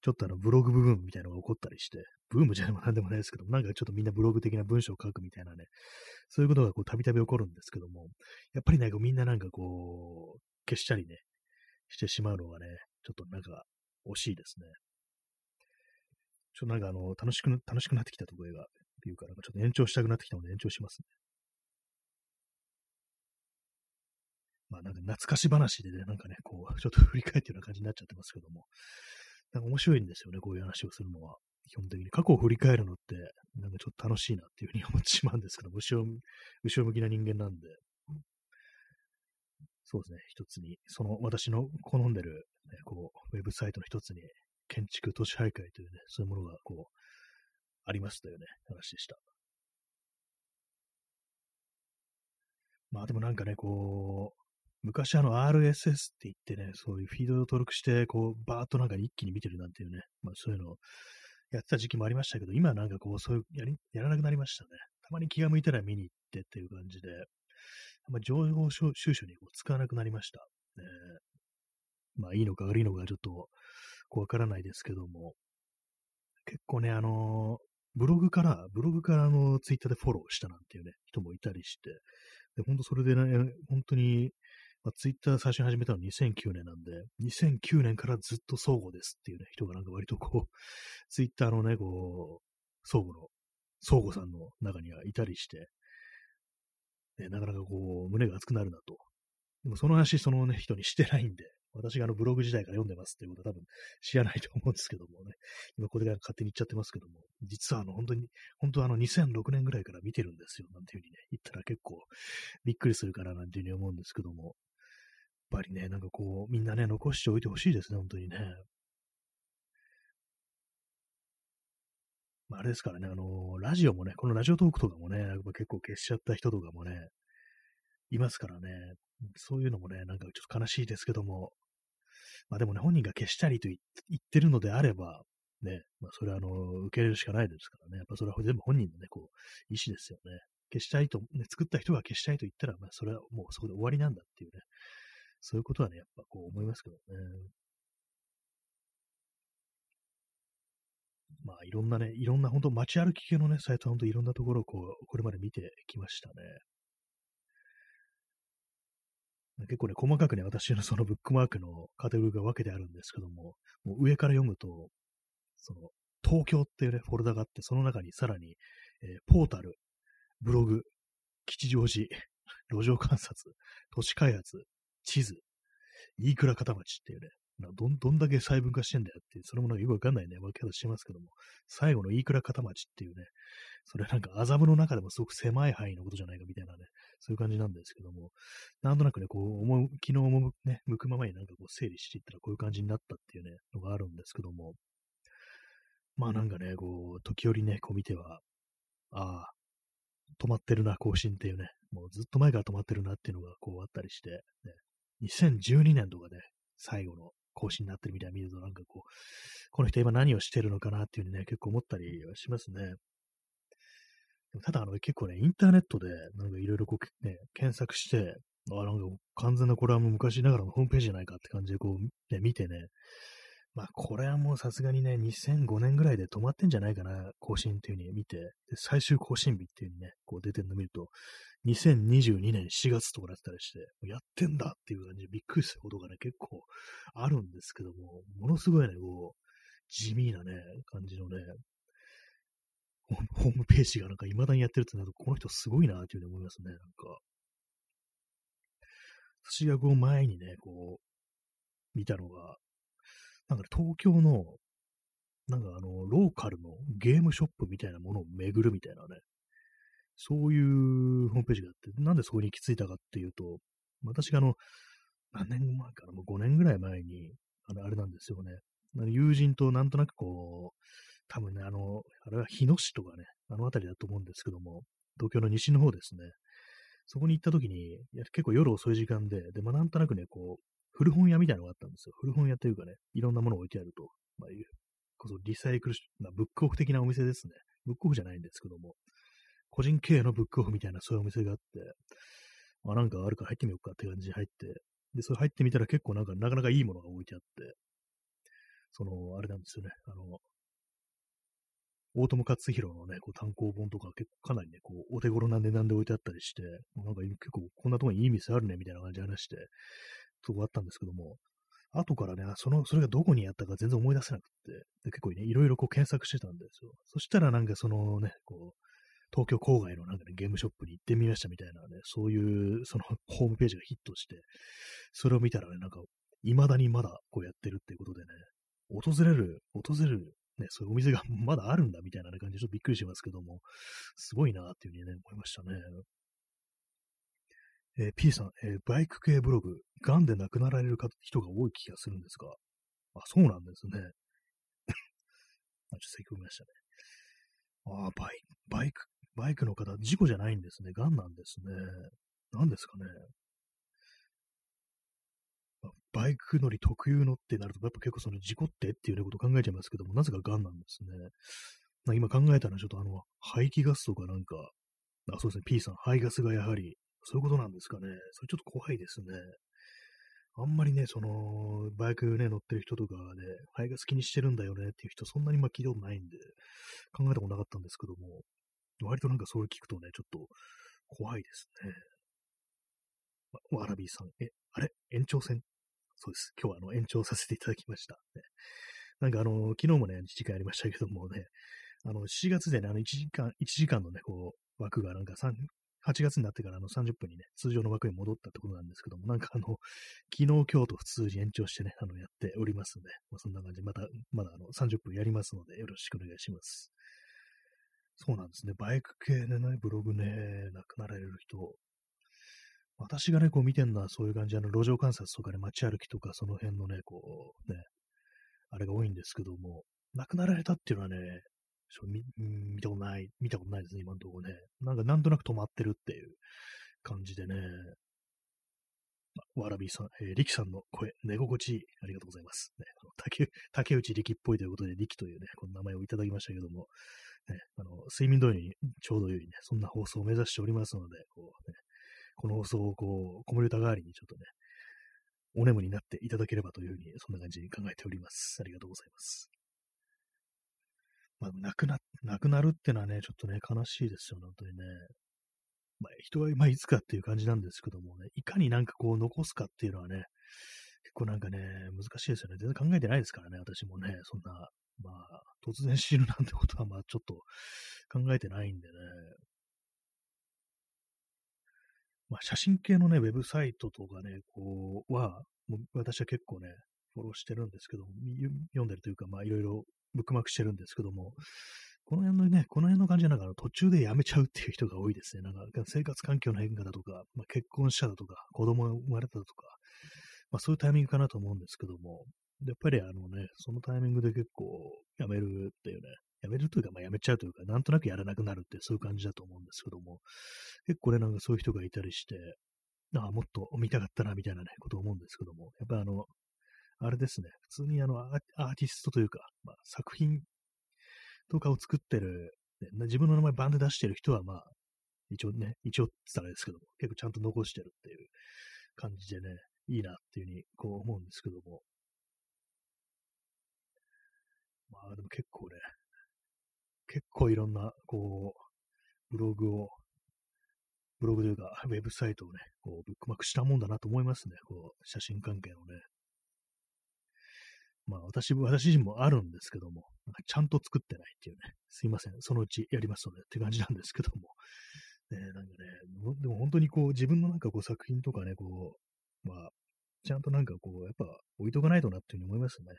ちょっとあの、ブログ部分みたいなのが起こったりして、ブームじゃなんでもないですけども、なんかちょっとみんなブログ的な文章を書くみたいなね、そういうことがこう、たびたび起こるんですけども、やっぱりなんかみんななんかこう、消したりね、してしまうのがね、ちょっとなんか惜しいですね。ちょっとなんかあの、楽しく、楽しくなってきたところが、っていうか、なんかちょっと延長したくなってきたので延長しますね。まあなんか懐かし話でね、なんかね、こう、ちょっと 振り返ってるような感じになっちゃってますけども、なんか面白いんですよね、こういう話をするのは。基本的に。過去を振り返るのって、なんかちょっと楽しいなっていうふうに思ってしまうんですけど、後ろ、後ろ向きな人間なんで。そうですね、一つに、その私の好んでる、ね、こう、ウェブサイトの一つに、建築都市徘徊というね、そういうものがこう、ありますというね、話でした。まあでもなんかね、こう、昔あの RSS って言ってね、そういうフィードを登録して、こう、バーっとなんか一気に見てるなんていうね、まあそういうのをやってた時期もありましたけど、今はなんかこう、そういうやり、やらなくなりましたね。たまに気が向いたら見に行ってっていう感じで、まあ情報収集にこう使わなくなりました。ね、まあいいのか悪いのかちょっとこうわからないですけども、結構ね、あのブログから、ブログからあの、ツイッターでフォローしたなんていうね、人もいたりして、で、本当それでね、本当にまあ、ツイッター最初に始めたの2009年なんで、2009年からずっと相互ですっていうね、人がなんか割とこう、ツイッターのね、こう、相互の、相互さんの中にはいたりして、ね、なかなかこう、胸が熱くなるなと。でもその話、そのね、人にしてないんで、私があのブログ時代から読んでますっていうことは多分知らないと思うんですけどもね、今これから勝手に言っちゃってますけども、実はあの本当に、本当はあの2006年ぐらいから見てるんですよ、なんていうふうにね、言ったら結構びっくりするかななんていうふうに思うんですけども、ぱりね、なんかこう、みんなね、残しておいてほしいですね、本当にね。まあ、あれですからね、あのラジオもね、このラジオトークとかもね、結構消しちゃった人とかもね、いますからね、そういうのもね、なんかちょっと悲しいですけども、まあでもね、本人が消したりと言ってるのであれば、ね、まあそれはあの、受け入れるしかないですからね、やっぱそれは全部本人のね、こう、意思ですよね。消したいと、ね、作った人が消したいと言ったら、まあ、それはもうそこで終わりなんだっていうね、そういうことはね、やっぱこう思いますけどね。まあ、いろんなね、いろんな本当街歩き系のね、サイトは本当いろんなところをこう、これまで見てきましたね。結構ね、細かくね、私の そのブックマークのカテゴリーが分けてあるんですけども、もう上から読むと、その、東京っていうね、フォルダがあって、その中にさらに、えー、ポータル、ブログ、吉祥寺、路上観察、都市開発、地図、飯倉片町っていうね、どんどんだけ細分化してんだよっていう、そのものがよくわかんないね、分け方してますけども、最後の飯倉片町っていうね、それなんか麻布の中でもすごく狭い範囲のことじゃないかみたいなね、そういう感じなんですけども、なんとなくね、こう、思う、昨日もね、向くままになんかこう整理していったらこういう感じになったっていうね、のがあるんですけども、まあなんかね、こう、時折ね、こう見ては、ああ、止まってるな、更新っていうね、もうずっと前から止まってるなっていうのがこうあったりして、ね、2012年とかで、ね、最後の更新になってるみたいな見るとなんかこう、この人今何をしてるのかなっていうね、結構思ったりはしますね。ただ、あの、結構ね、インターネットで、なんかいろいろこう、ね、検索して、あ、なんか完全なこれはもう昔ながらのホームページじゃないかって感じでこう、ね、見てね、まあ、これはもうさすがにね、2005年ぐらいで止まってんじゃないかな、更新っていう風に見て、で最終更新日っていう風にね、こう出てるの見ると、2022年4月とかだったりして、やってんだっていう感じでびっくりすることがね、結構あるんですけども、ものすごいね、こう、地味なね、感じのね、ホームページがなんか未だにやってるってなると、この人すごいなっていうふうに思いますね、なんか。私がこう前にね、こう、見たのが、なんか東京の、なんかあの、ローカルのゲームショップみたいなものを巡るみたいなね、そういうホームページがあって、なんでそこに行き着いたかっていうと、私があの、何年前かな、もう5年ぐらい前に、あの、あれなんですよね。友人となんとなくこう、多分ね、あの、あれは日野市とかね、あの辺りだと思うんですけども、東京の西の方ですね。そこに行った時に、結構夜遅い時間で、で、まあなんとなくね、こう、古本屋みたいなのがあったんですよ。古本屋というかね、いろんなものを置いてあると、まあ、いう、こそリサイクル、まあ、ブックオフ的なお店ですね。ブックオフじゃないんですけども、個人経営のブックオフみたいなそういうお店があって、まあなんかあるから入ってみようかって感じで入って、で、それ入ってみたら結構なんかなかなかいいものが置いてあって、その、あれなんですよね、あの、大友克弘のね、こう単行本とか結構かなりね、こう、お手頃な値段で置いてあったりして、なんか結構こんなとこにいい店あるね、みたいな感じで話して、とこあったんですけども、後からね、その、それがどこにあったか全然思い出せなくて、で結構ね、いろいろこう検索してたんですよ。そしたらなんかそのね、こう、東京郊外のなんかね、ゲームショップに行ってみましたみたいなね、そういう、その ホームページがヒットして、それを見たらね、なんか、未だにまだこうやってるっていうことでね、訪れる、訪れる、ね、そういうお店が まだあるんだみたいな、感じでちょっとびっくりしますけども、すごいなっていうふうにね、思いましたね。えー、P さん、えー、バイク系ブログ、癌で亡くなられる人が多い気がするんですが、あ、そうなんですね。あ、ちょっと咳込みましたね。ああバイバイク、バイクの方、事故じゃないんですね。癌なんですね。何ですかね。バイク乗り特有のってなると、やっぱ結構その事故ってっていうこと考えちゃいますけども、なぜか癌なんですね。まあ、今考えたらちょっとあの、排気ガスとかなんか、あ、そうですね、P さん、排ガスがやはりそういうことなんですかね。それちょっと怖いですね。あんまりね、その、バイクね、乗ってる人とかで、肺が好きにしてるんだよねっていう人、そんなにまあ聞いたことないんで、考えたことなかったんですけども、割となんかそれ聞くとね、ちょっと怖いですね。あ、アラビーさん、え、あれ？延長戦そうです。今日はあの延長させていただきました。ね、なんかあの、昨日もね、1時間やりましたけどもね、あの、7月でね、あの1時間、1時間のね、こう、枠がなんか3、8月になってからあの30分にね、通常の枠に戻ったってことなんですけども、なんかあの、昨日、今日と普通に延長してね、あの、やっておりますんで、まあ、そんな感じで、また、まだあの、30分やりますので、よろしくお願いします。そうなんですね。バイク系でね、ブログね、亡くなられる人。私がね、こう見てるのはそういう感じ、あの、路上観察とかね、街歩きとか、その辺のね、こう、ね、あれが多いんですけども、亡くなられたっていうのはね、見 見たことない、見たことないですね、今のところね。なんかなんとなく止まってるっていう感じでね。わらびさん、えー、力さんの声、寝心地いい。ありがとうございます。ね、竹竹内力っぽいということで、力というね、この名前をいただきましたけども、ね、あの、睡眠導入にちょうど良いね、そんな放送を目指しておりますので、こう、ね、この放送をこう、コメント代わりにちょっとね、お眠になっていただければというふうに、そんな感じに考えております。ありがとうございます。まあ、亡くな、亡くなるってのはね、ちょっとね、悲しいですよ、本当にね。まあ、人は、まあ、いつかっていう感じなんですけどもね、いかになんかこう残すかっていうのはね、結構なんかね、難しいですよね。全然考えてないですからね、私もね、そんな、まあ、突然死ぬなんてことは、まあ、ちょっと考えてないんでね。まあ、写真系のね、ウェブサイトとかね、こう、は、もう私は結構ね、フォローしてるんですけども、読んでるというか、まあ、いろいろブックマークしてるんですけども、この辺のね、この辺の感じはなんか途中で辞めちゃうっていう人が多いですね。なんか生活環境の変化だとか、まあ、結婚しただとか、子供が生まれただとか、まあそういうタイミングかなと思うんですけども、やっぱりあのね、そのタイミングで結構辞めるっていうね、辞めるというか、まあ辞めちゃうというか、なんとなくやらなくなるってそういう感じだと思うんですけども、結構ね、なんかそういう人がいたりして、ああ、もっと見たかったな、みたいなね、ことを思うんですけども、やっぱあの、あれですね、普通にあの、アーティストというか、まあ、作品とかを作ってる、ね、自分の名前バンで出してる人は、まあ、一応ね、一応って言ったらですけども、結構ちゃんと残してるっていう感じでね、いいなっていうふうにこう思うんですけども。まあでも結構ね、結構いろんな、こう、ブログを、ブログというか、ウェブサイトをね、こう、ブックマークしたもんだなと思いますね。こう、写真関係のね。まあ私、私自身もあるんですけども、なんかちゃんと作ってないっていうね、すいません、そのうちやりますのでって感じなんですけども、ね、なんかね、でも本当にこう自分のなんかこう作品とかね、こう、まあ、ちゃんとなんかこう、やっぱ置いとかないとなっていうふうに思いますね。やっ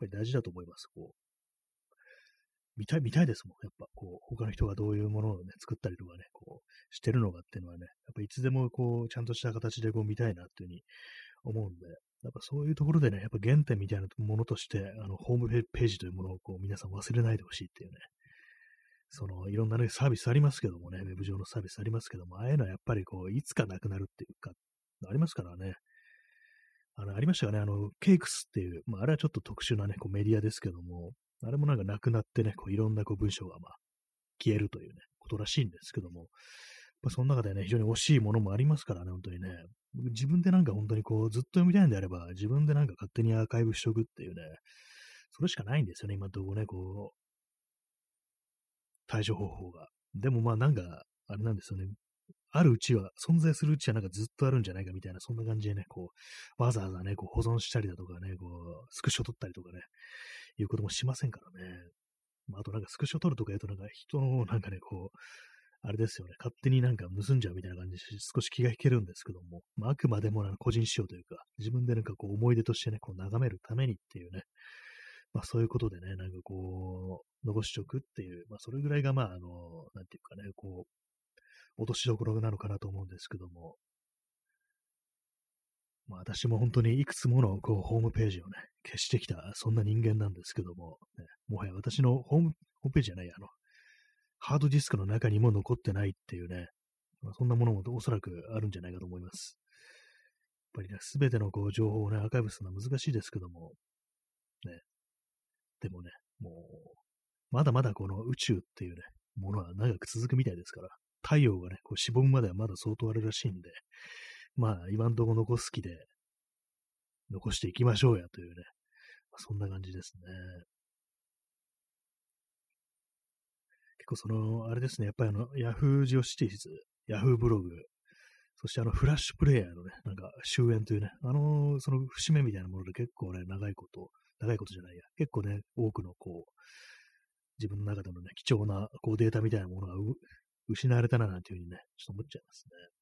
ぱり大事だと思います。こう、見たい、見たいですもん。やっぱこう、他の人がどういうものをね、作ったりとかね、こう、してるのかっていうのはね、やっぱいつでもこう、ちゃんとした形でこう見たいなっていうふうに思うんで、やっぱそういうところでね、やっぱ原点みたいなものとして、あの、ホームページというものをこう皆さん忘れないでほしいっていうね、その、いろんなね、サービスありますけどもね、ウェブ上のサービスありますけども、ああいうのはやっぱりこう、いつかなくなるっていうか、ありますからね。あの、ありましたよね、あの、ケイクスっていう、まあ、あれはちょっと特殊なね、こうメディアですけども、あれもなんかなくなってね、こういろんなこう文章がまあ、消えるというね、ことらしいんですけども、まあ、その中でね、非常に惜しいものもありますからね、本当にね。自分でなんか本当にこう、ずっと読みたいんであれば、自分でなんか勝手にアーカイブしとくっていうね、それしかないんですよね、今のとこね、こう、対処方法が。でもまあなんか、あれなんですよね。あるうちは、存在するうちはなんかずっとあるんじゃないかみたいな、そんな感じでね、こう、わざわざね、こう保存したりだとかね、こう、スクショ撮ったりとかね、いうこともしませんからね。まあ、あとなんかスクショ撮るとか言うとなんか人のなんかね、こう、あれですよね、勝手になんか盗んじゃうみたいな感じで少し気が引けるんですけども、まあ、あくまでも個人仕様というか、自分でなんかこう思い出としてね、こう眺めるためにっていうね、まあそういうことでね、なんかこう、残しておくっていう、まあそれぐらいがまああの、なんていうかね、こう、落としどころなのかなと思うんですけども、まあ私も本当にいくつものこうホームページをね、消してきた、そんな人間なんですけども、ね、もはや私のホーム、ホームページじゃない、あの、ハードディスクの中にも残ってないっていうね、まあ、そんなものもおそらくあるんじゃないかと思います。やっぱりね、すべてのこう情報をね、アーカイブするのは難しいですけども、ね、でもね、もう、まだまだこの宇宙っていうね、ものは長く続くみたいですから、太陽がね、こうしぼむまではまだ相当あるらしいんで、まあ、今んとこ残す気で、残していきましょうやというね、まあ、そんな感じですね。構その、あれですね、やっぱりあの、Yahoo ジオシティーズ、Yahoo ブログ、そしてあの、フラッシュプレイヤーのね、なんか終焉というね、あの、その節目みたいなもので結構ね、長いこと、長いことじゃないや、結構ね、多くのこう、自分の中でのね、貴重なこうデータみたいなものが失われたななんていうふうにね、ちょっと思っちゃいますね。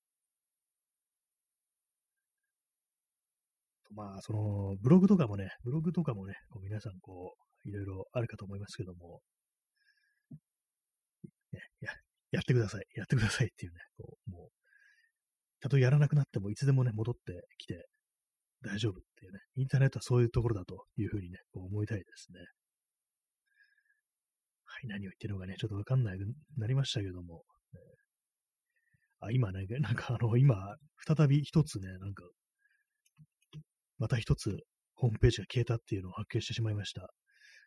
まあ、その、ブログとかもね、ブログとかもね、こう皆さんこう、いろいろあるかと思いますけども、や やってください、やってくださいっていうね、こうもう、たとえやらなくなってもいつでもね、戻ってきて大丈夫っていうね、インターネットはそういうところだというふうにね、こう思いたいですね。はい、何を言ってるのかね、ちょっとわかんないなりましたけども、あ、今ね、なんかあの、今、再び一つね、なんか、また一つホームページが消えたっていうのを発見してしまいました。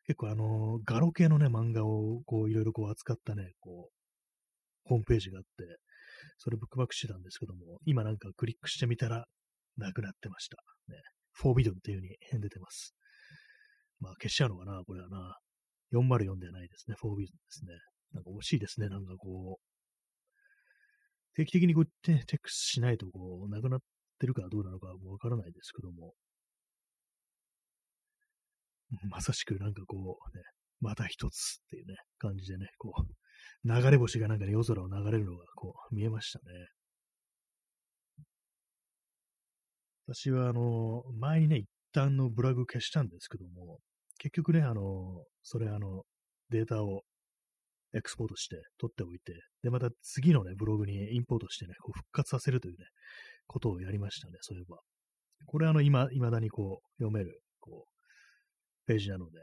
結構あの、ガロ系のね、漫画をこういろいろこう扱ったね、こう、ホームページがあって、それブックバックしてたんですけども、今なんかクリックしてみたら、なくなってました。ね。フォービドンっていう風に出てます。まあ消しちゃうのかな、これはな。404ではないですね。フォービドンですね。なんか惜しいですね。なんかこう、定期的にこうやってチェックしないとこう、なくなってるかどうなのかもわからないですけども、まさしくなんかこう、ね、また一つっていうね、感じでね、こう、流れ星がなんかね、夜空を流れるのがこう、見えましたね。私はあの、前にね、一旦のブログ消したんですけども、結局ね、あの、それあの、データをエクスポートして取っておいて、で、また次のね、ブログにインポートしてね、こう復活させるというね、ことをやりましたね、そういえば。これあの、今、未だにこう、読める、こう、ページなので、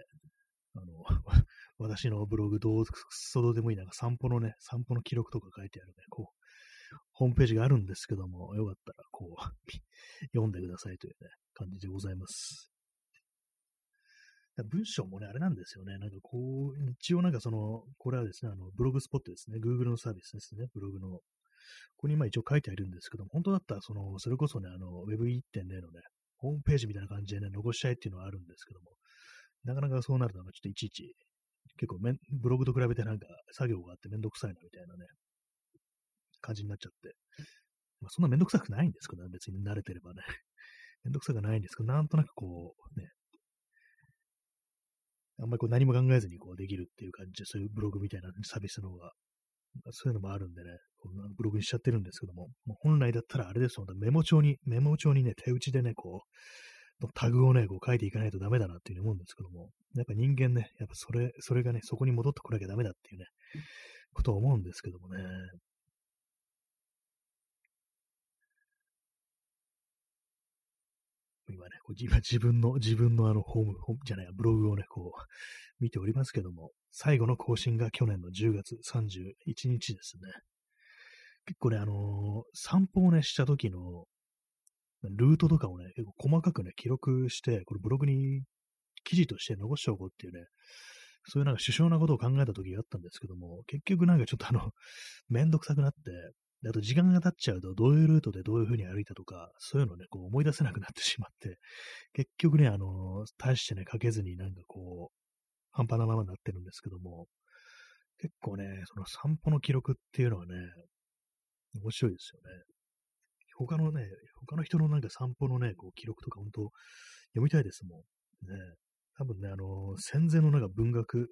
あの、私のブログどうそどうでもいいなんか散歩のね、散歩の記録とか書いてあるね、こう、ホームページがあるんですけども、よかったら、こう、読んでくださいというね、感じでございます。文章もね、あれなんですよね。なんかこう、一応なんかその、これはですね、あの、ブログスポットですね。Google のサービスですね。ブログの。ここに今一応書いてあるんですけども、本当だったら、その、それこそね、あの、Web1.0 のね、ホームページみたいな感じでね、残したいっていうのはあるんですけども、なかなかそうなると、ちょっといちいち、結構めん、ブログと比べてなんか作業があってめんどくさいなみたいなね、感じになっちゃって。まあ、そんなめんどくさくないんですけどね、別に慣れてればね。めんどくさくないんですけど、なんとなくこう、ね、あんまりこう何も考えずにこうできるっていう感じで、そういうブログみたいなサービスの方が、そういうのもあるんでね、こんなブログにしちゃってるんですけども、もう本来だったらあれですよ、メモ帳に、メモ帳にね、手打ちでね、こう、タグをね、こう書いていかないとダメだなっていうふうに思うんですけども、やっぱ人間ね、やっぱそれ、それがね、そこに戻ってこなきゃダメだっていうね、ことを思うんですけどもね。今ね、こう今自分の、自分のあのホーム、ホームじゃない、ブログをね、こう、見ておりますけども、最後の更新が去年の10月31日ですね。結構ね、あのー、散歩をね、した時の、ルートとかをね、結構細かくね、記録して、これブログに記事として残しておこうっていうね、そういうなんか首相なことを考えた時があったんですけども、結局なんかちょっとあの、めんどくさくなって、あと時間が経っちゃうと、どういうルートでどういう風に歩いたとか、そういうのね、こう思い出せなくなってしまって、結局ね、あの、大してね、書けずになんかこう、半端なままになってるんですけども、結構ね、その散歩の記録っていうのはね、面白いですよね。他のね、他の人のなんか散歩のね、こう記録とか本当読みたいですもん。ね。多分ね、あの、戦前のなんか文学、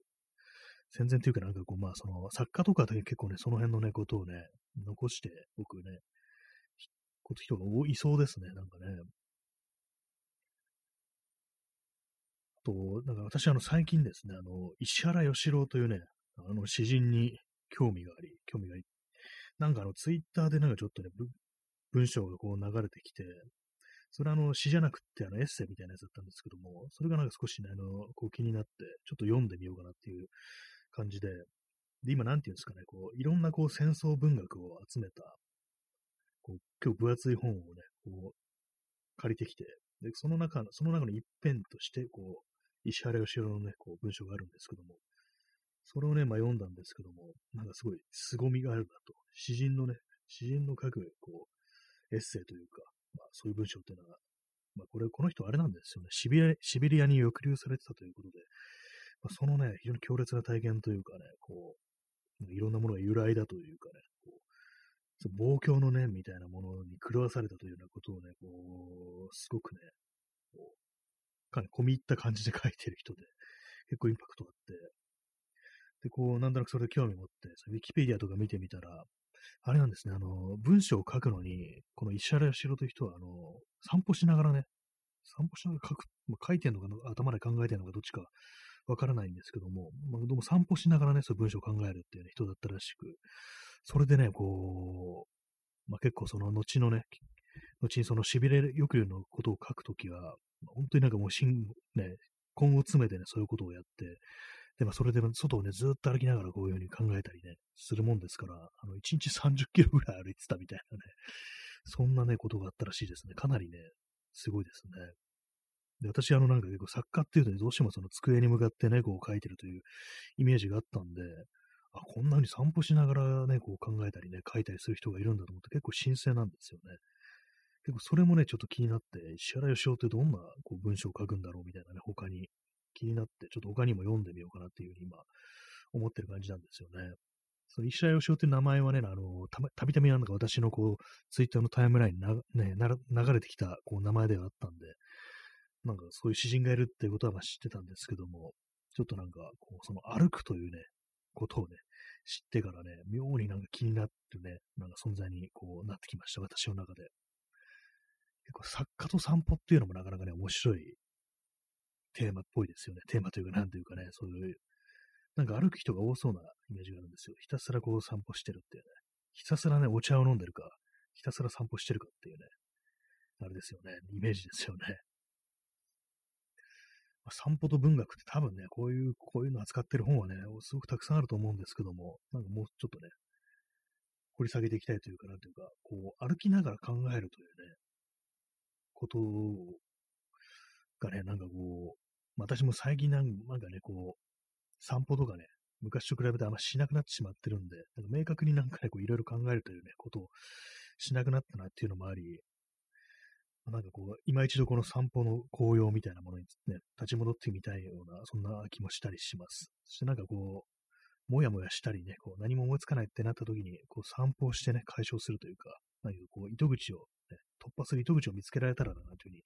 戦前というかなんかこう、まあその作家とかで結構ね、その辺のね、ことをね、残して僕ね、こと人が多いそうですね、なんかね。あと、なんか私あの最近ですね、あの、石原義郎というね、あの詩人に興味があり、興味があり、なんかあのツイッターでなんかちょっとね、文章がこう流れてきて、それはあの詩じゃなくてあのエッセイみたいなやつだったんですけども、それがなんか少しね、あの、こう気になって、ちょっと読んでみようかなっていう感じで、で、今なんていうんですかね、こう、いろんなこう戦争文学を集めた、こう、今日分厚い本をね、こう、借りてきて、で、その中の、その中の一編として、こう、石原義郎のね、こう、文章があるんですけども、それをね、まあ、読んだんですけども、なんかすごい凄みがあるなと。詩人のね、詩人の書く、こう、エッセイというか、まあ、そういう文章っていうのは、まあ、これ、この人あれなんですよね。シビリシビリアに抑留されてたということで、まあ、そのね、非常に強烈な体験というかね、こう、いろんなものが由来だというかね、こう、暴挙の念みたいなものに狂わされたというようなことをね、こう、すごくね、こう、かなり込み入った感じで 書いてる人で、結構インパクトあって、で、こう、なんとなくそれで興味持って、ウィキペディアとか見てみたら、あれなんですね、あの、文章を書くのに、この石原義郎という人は、あの、散歩しながらね、散歩しながら書く、まあ、書いてるのか頭で考えてるのかどっちかわからないんですけども、まあ、どうも散歩しながらね、そういう文章を考えるっていう、ね、人だったらしく、それでね、こう、まあ、結構その後のね、後にその痺れ抑留のことを書くときは、本当になんかもう、ね、根を詰めてね、そういうことをやって、で、まあ、それで外をね、ずっと歩きながらこういうふうに考えたりね、するもんですから、あの、1日30キロぐらい歩いてたみたいなね、そんなね、ことがあったらしいですね。かなりね、すごいですね。で、私、あの、なんか結構作家っていうと、ね、どうしてもその机に向かってね、こう書いてるというイメージがあったんで、あ、こんなに散歩しながらね、こう考えたりね、書いたりする人がいるんだと思って結構新鮮なんですよね。結構それもね、ちょっと気になって、石原義雄ってどんなこう文章を書くんだろうみたいなね、他に気になって、ちょっと他にも読んでみようかなっていうふうに今思ってる感じなんですよね。その石原義雄っていう名前はね、あの、たびたびなんか私のこう、ツイッターのタイムラインにな、ね、流れてきたこう名前ではあったんで、なんかそういう詩人がいるっていうことは知ってたんですけども、ちょっとなんか、こう、その歩くというね、ことをね、知ってからね、妙になんか気になってね、なんか存在にこうなってきました、私の中で。結構作家と散歩っていうのもなかなかね、面白いテーマっぽいですよね。テーマというか、なんというかね、そういうなんか歩く人が多そうなイメージがあるんですよ。ひたすらこう散歩してるっていうね。ひたすらね、お茶を飲んでるか、ひたすら散歩してるかっていうね、あれですよね。イメージですよね。まあ、散歩と文学って多分ね、こういう、こういうの扱ってる本はね、すごくたくさんあると思うんですけども、なんかもうちょっとね、掘り下げていきたいというか、なというか、こう、歩きながら考えるというね、ことがね、なんかこう、私も最近なんかね、こう、散歩とかね、昔と比べてあんましなくなってしまってるんで、なんか明確になんかね、こういろいろ考えるというね、ことをしなくなったなっていうのもあり、なんかこう、今一度この散歩の紅葉みたいなものにね、立ち戻ってみたいような、そんな気もしたりします。そしてなんかこう、もやもやしたりね、こう何も思いつかないってなった時に、こう散歩をしてね、解消するというか、何かこう、糸口を、ね、突破する糸口を見つけられたらな、というふうに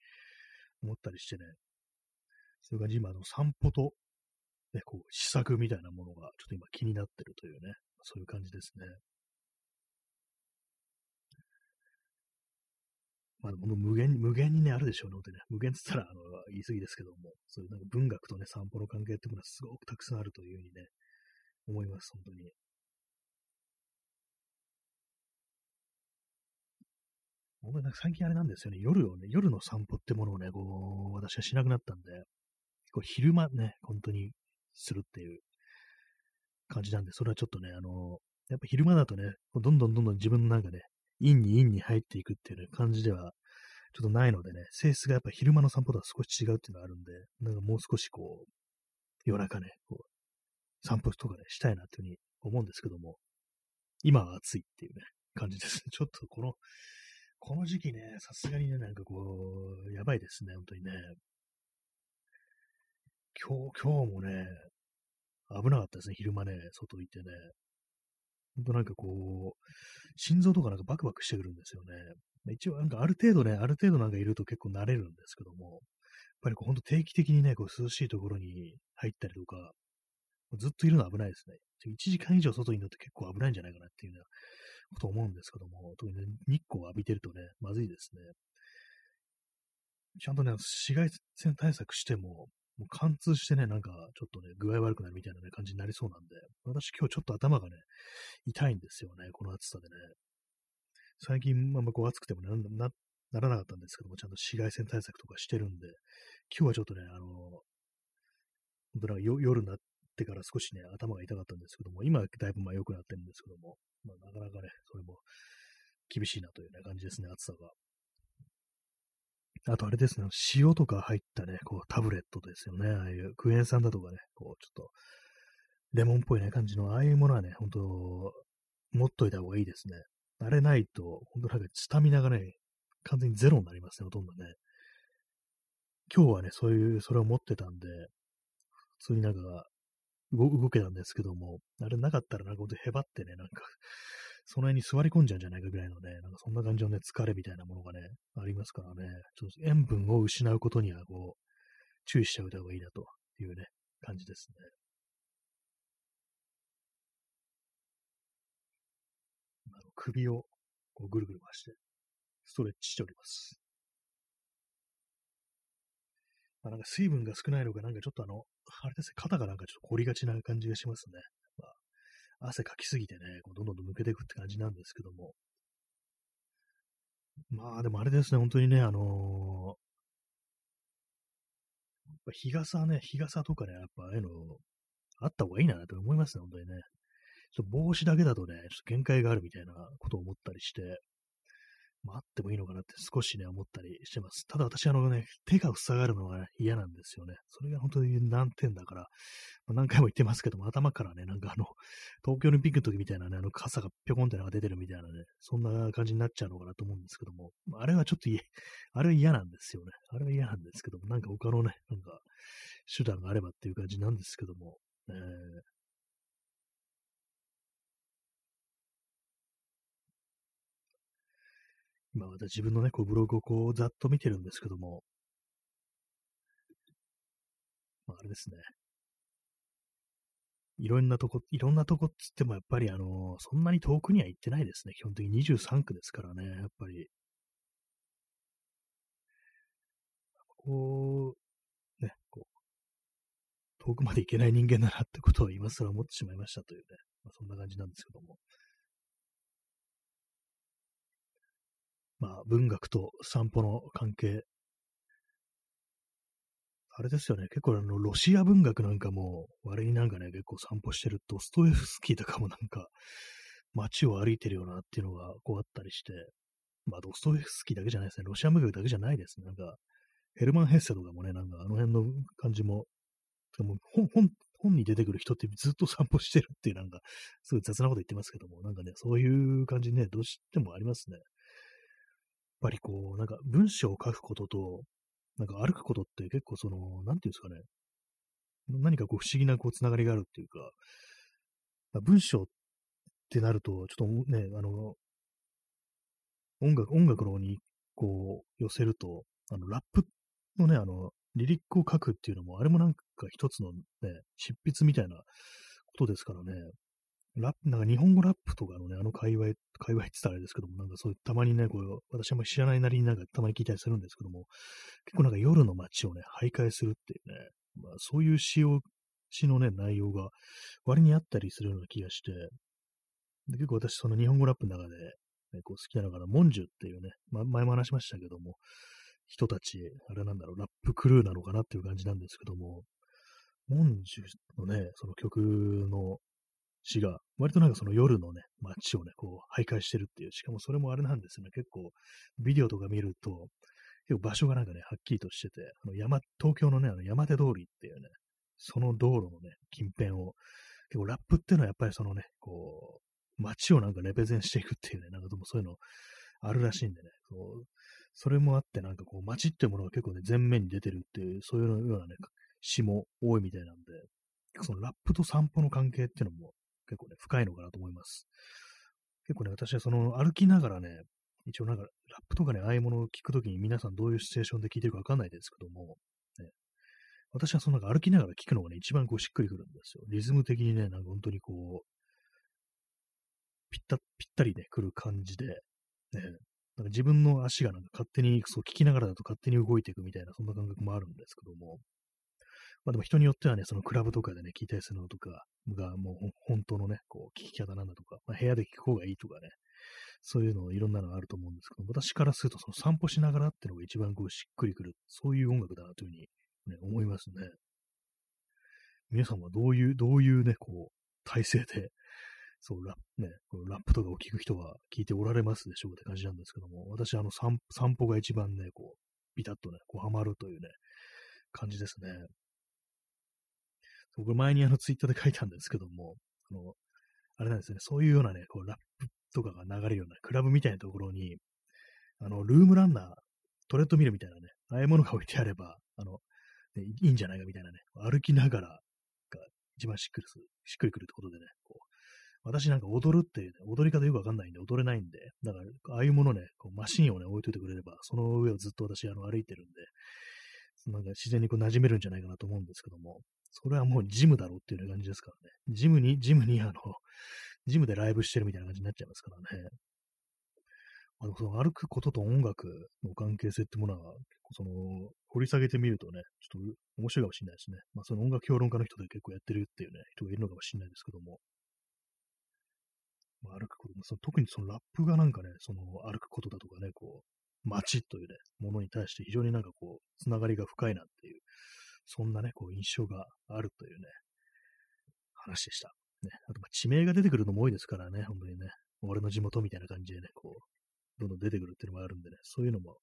思ったりしてね、そういう感じ、今、の、散歩とね、こう、試作みたいなものがちょっと今気になってるというね、そういう感じですね。まあ、無限に、無限にね、あるでしょうね、本当にね。無限って言ったら、あの、言い過ぎですけども、そういうなんか文学とね、散歩の関係っていうのはすごくたくさんあるというふうにね、思います、本当に。本当になんか最近あれなんですよね、夜をね、夜の散歩ってものをね、こう、私はしなくなったんで、こう昼間ね、本当にするっていう感じなんで、それはちょっとね、あの、やっぱ昼間だとね、どんどんどんどん自分のなんかね、陰に陰に入っていくっていう、感じでは、ちょっとないのでね、性質がやっぱ昼間の散歩とは少し違うっていうのがあるんで、なんかもう少しこう、夜中ね、こう、散歩とかね、したいなっていうふうに思うんですけども、今は暑いっていうね、感じですね。ちょっとこの、この時期ね、さすがにね、なんかこう、やばいですね、本当にね。今日、今日もね、危なかったですね、昼間ね、外行ってね。ほんとなんかこう、心臓とかなんかバクバクしてくるんですよね。一応なんかある程度ね、ある程度なんかいると結構慣れるんですけども、やっぱりこうほんと定期的にね、こう涼しいところに入ったりとか、ずっといるのは危ないですね。1時間以上外にいるのって結構危ないんじゃないかなっていうようなこと思うんですけども、特にね、日光を浴びてるとね、まずいですね。ちゃんとね、紫外線対策しても、もう貫通してね、なんかちょっとね、具合悪くなるみたいな、ね、感じになりそうなんで、私今日ちょっと頭がね、痛いんですよね、この暑さでね。最近、まあ、こう暑くてもななならなかったんですけども、ちゃんと紫外線対策とかしてるんで、今日はちょっとね、あの、本当なんか夜になってから少しね、頭が痛かったんですけども、今はだいぶまあ良くなってるんですけども、まあ、なかなかね、それも厳しいなという、ね、感じですね、暑さが。あとあれですね、塩とか入ったね、こうタブレットですよね。ああいうクエン酸だとかね、こうちょっとレモンっぽいね、感じの、ああいうものはね、ほんと持っといた方がいいですね。あれないと、ほんとなんかスタミナがね、完全にゼロになりますね、ほとんどね。今日はね、そういう、それを持ってたんで、普通になんか動けたんですけども、あれなかったらなんかほんとへばってね、なんかその辺に座り込んじゃうんじゃないかぐらいのね、なんかそんな感じのね、疲れみたいなものがね、ありますからね、ちょっと塩分を失うことには、こう、注意しておいた方がいいなというね、感じですね。あの首をこうぐるぐる回して、ストレッチしております。まあ、なんか水分が少ないのか、なんかちょっとあの、あれですね、肩がなんかちょっと凝りがちな感じがしますね。汗かきすぎてね、こうどんどん抜けていくって感じなんですけども。まあでもあれですね、本当にね、あのー、日傘ね、日傘とかね、やっぱああいうのあった方がいいなと思いますね、本当にね。ちょっと帽子だけだとね、ちょっと限界があるみたいなことを思ったりして、まあ、ってもいいのかなって少しね、思ったりしてます。ただ私、あのね、手が塞がるのが嫌なんですよね。それが本当に難点だから、まあ、何回も言ってますけども、頭からね、なんかあの、東京オリンピックの時みたいなね、あの傘がぴょこんってなんか出てるみたいなね、そんな感じになっちゃうのかなと思うんですけども、あれはちょっとあれは嫌なんですよね。あれは嫌なんですけども、なんか他のね、なんか、手段があればっていう感じなんですけども、えー今また自分のね、こうブログをこうざっと見てるんですけども、まあ、あれですね。いろんなとこ、いろんなとこっつってもやっぱりあの、そんなに遠くには行ってないですね。基本的に23区ですからね、やっぱり。こう、ね、こう、遠くまで行けない人間だなってことを今更思ってしまいましたというね、まあ、そんな感じなんですけども。まあ、文学と散歩の関係。あれですよね、結構あの、ロシア文学なんかも、割になんかね、結構散歩してるドストエフスキーとかもなんか、街を歩いてるよなっていうのがこうあったりして、まあ、ドストエフスキーだけじゃないですね、ロシア文学だけじゃないですね。なんか、ヘルマン・ヘッセとかもね、なんかあの辺の感じも、でも本本本に出てくる人ってずっと散歩してるっていうなんか、すごい雑なこと言ってますけども、なんかね、そういう感じね、どうしてもありますね。っぱりこう、なんか文章を書くことと、なんか歩くことって結構その、なんていうんですかね、何かこう不思議なこうつながりがあるっていうか、まあ、文章ってなると、ちょっとね、あの、音楽、音楽の方にこう寄せると、あの、ラップのね、あの、リリックを書くっていうのも、あれもなんか一つのね、執筆みたいなことですからね、ラップ、なんか日本語ラップとかのね、あの界隈、界隈って言ったらあれですけども、なんかそういう、たまにね、こう、私は知らないなりになんかたまに聞いたりするんですけども、結構なんか夜の街をね、徘徊するっていうね、まあそういう詩を、詩のね、内容が割にあったりするような気がして、で結構私その日本語ラップの中で、ね、こう好きなのがな、モンジュっていうね、ま、前も話しましたけども、人たち、あれなんだろう、ラップクルーなのかなっていう感じなんですけども、モンジュのね、その曲の詩が、割となんかその夜のね、街をね、こう、徘徊してるっていう、しかもそれもあれなんですよね、結構、ビデオとか見ると、結構場所がなんかね、はっきりとしてて、あの山、東京のね、あの山手通りっていうね、その道路のね、近辺を、結構ラップっていうのはやっぱりそのね、こう、街をなんかレペゼンしていくっていうね、なんかでもそういうのあるらしいんでね、こうそれもあってなんかこう街っていうものが結構ね、前面に出てるっていう、そういうようなね、詩も多いみたいなんで、そのラップと散歩の関係っていうのも結構ね、深いのかなと思います。結構ね、私はその歩きながらね、一応なんかラップとかね、ああいうものを聞くときに皆さんどういうシチュエーションで聞いてるかわかんないですけども、ね、私はそのなんか歩きながら聞くのがね、一番こうしっくりくるんですよ。リズム的にね、なんか本当にこう、ぴった、ぴったりね、来る感じで、ね、なんか自分の足がなんか勝手に、そう聞きながらだと勝手に動いていくみたいな、そんな感覚もあるんですけども、まあでも人によってはね、そのクラブとかでね、聞いたりするのとかがもう本当のね、こう、聞き方なんだとか、まあ、部屋で聞く方がいいとかね、そういうのいろんなのがあると思うんですけど、私からするとその散歩しながらっていうのが一番こうしっくりくる、そういう音楽だなというふうに、ね、思いますね。皆さんはどういう、どういうね、こう、体勢で、そう、ラップ、ね、このラップとかを聞く人は聞いておられますでしょうって感じなんですけども、私、あの散、散歩が一番ね、こう、ビタッとね、こう、ハマるというね、感じですね。僕前にあのツイッターで書いたんですけども、あの、あれなんですね、そういうようなね、こうラップとかが流れるようなクラブみたいなところに、あの、ルームランナー、トレッドミルみたいなね、ああいうものが置いてあれば、あの、ね、いいんじゃないかみたいなね、歩きながらが一番しっくりする、しっくりくるってことでね、こう、私なんか踊るって、ね、踊り方よくわかんないんで踊れないんで、だから、ああいうものね、こうマシンをね、置いといてくれれば、その上をずっと私、あの、歩いてるんで、なんか自然にこう馴染めるんじゃないかなと思うんですけども、それはもうジムだろうっていう感じですからね。ジムに、ジムにあの、ジムでライブしてるみたいな感じになっちゃいますからね。あの、その歩くことと音楽の関係性ってものは、結構その、掘り下げてみるとね、ちょっと面白いかもしれないですね。まあ、その音楽評論家の人で結構やってるっていうね、人がいるのかもしれないですけども。まあ、歩くことも、その特にそのラップがなんかね、その歩くことだとかね、こう、街というね、ものに対して非常になんかこう、つながりが深いなっていう、そんなね、こう、印象があるというね、話でした。ね、あと、地名が出てくるのも多いですからね、本当にね、俺の地元みたいな感じでね、こう、どんどん出てくるっていうのもあるんでね、そういうのも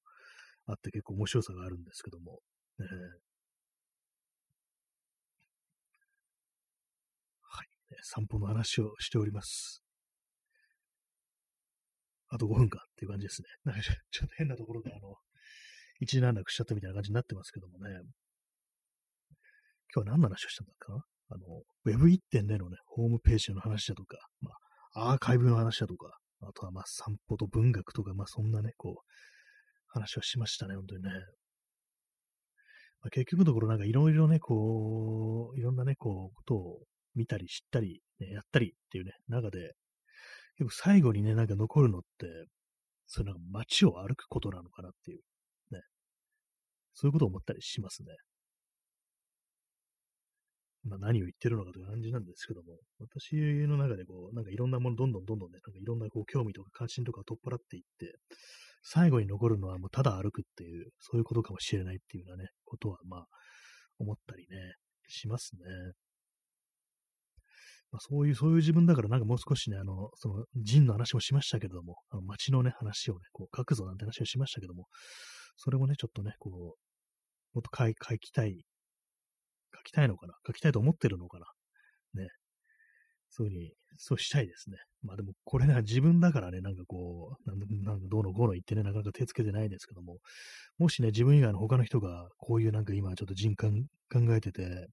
あって結構面白さがあるんですけども、えー、はい、ね散歩の話をしております。あと5分かっていう感じですね。なんかちょっと変なところであの、一時難なくしちゃったみたいな感じになってますけどもね。今日は何の話をしたんだかあの、Web1.0 のね、ホームページの話だとか、まあ、アーカイブの話だとか、あとはまあ散歩と文学とか、まあそんなね、こう、話をしましたね、本当にね。まあ、結局のところなんかいろいろね、こう、いろんなね、こう、ことを見たり知ったり、ね、やったりっていうね、中で、結構最後にね、なんか残るのって、そういうなんか街を歩くことなのかなっていう、ね。そういうことを思ったりしますね。まあ、何を言ってるのかという感じなんですけども、私の中でこう、なんかいろんなものどんどんどんどんね、なんかいろんなこう興味とか関心とかを取っ払っていって、最後に残るのはもうただ歩くっていう、そういうことかもしれないっていうようなね、ことはまあ、思ったりね、しますね。まあ、そういう、そういう自分だからなんかもう少しね、あの、その、人の話もしましたけれども、あの街のね、話をね、こう書くぞなんて話をしましたけども、それもね、ちょっとね、こう、もっと書きたい書きたいのかな？書きたいと思ってるのかな？ね。そういうふうに、そうしたいですね。まあでも、これね、自分だからね、なんかこう、なんかどうのこうの言ってね、なかなか手つけてないですけども、もしね、自分以外の他の人が、こういうなんか今ちょっと人感考えてて、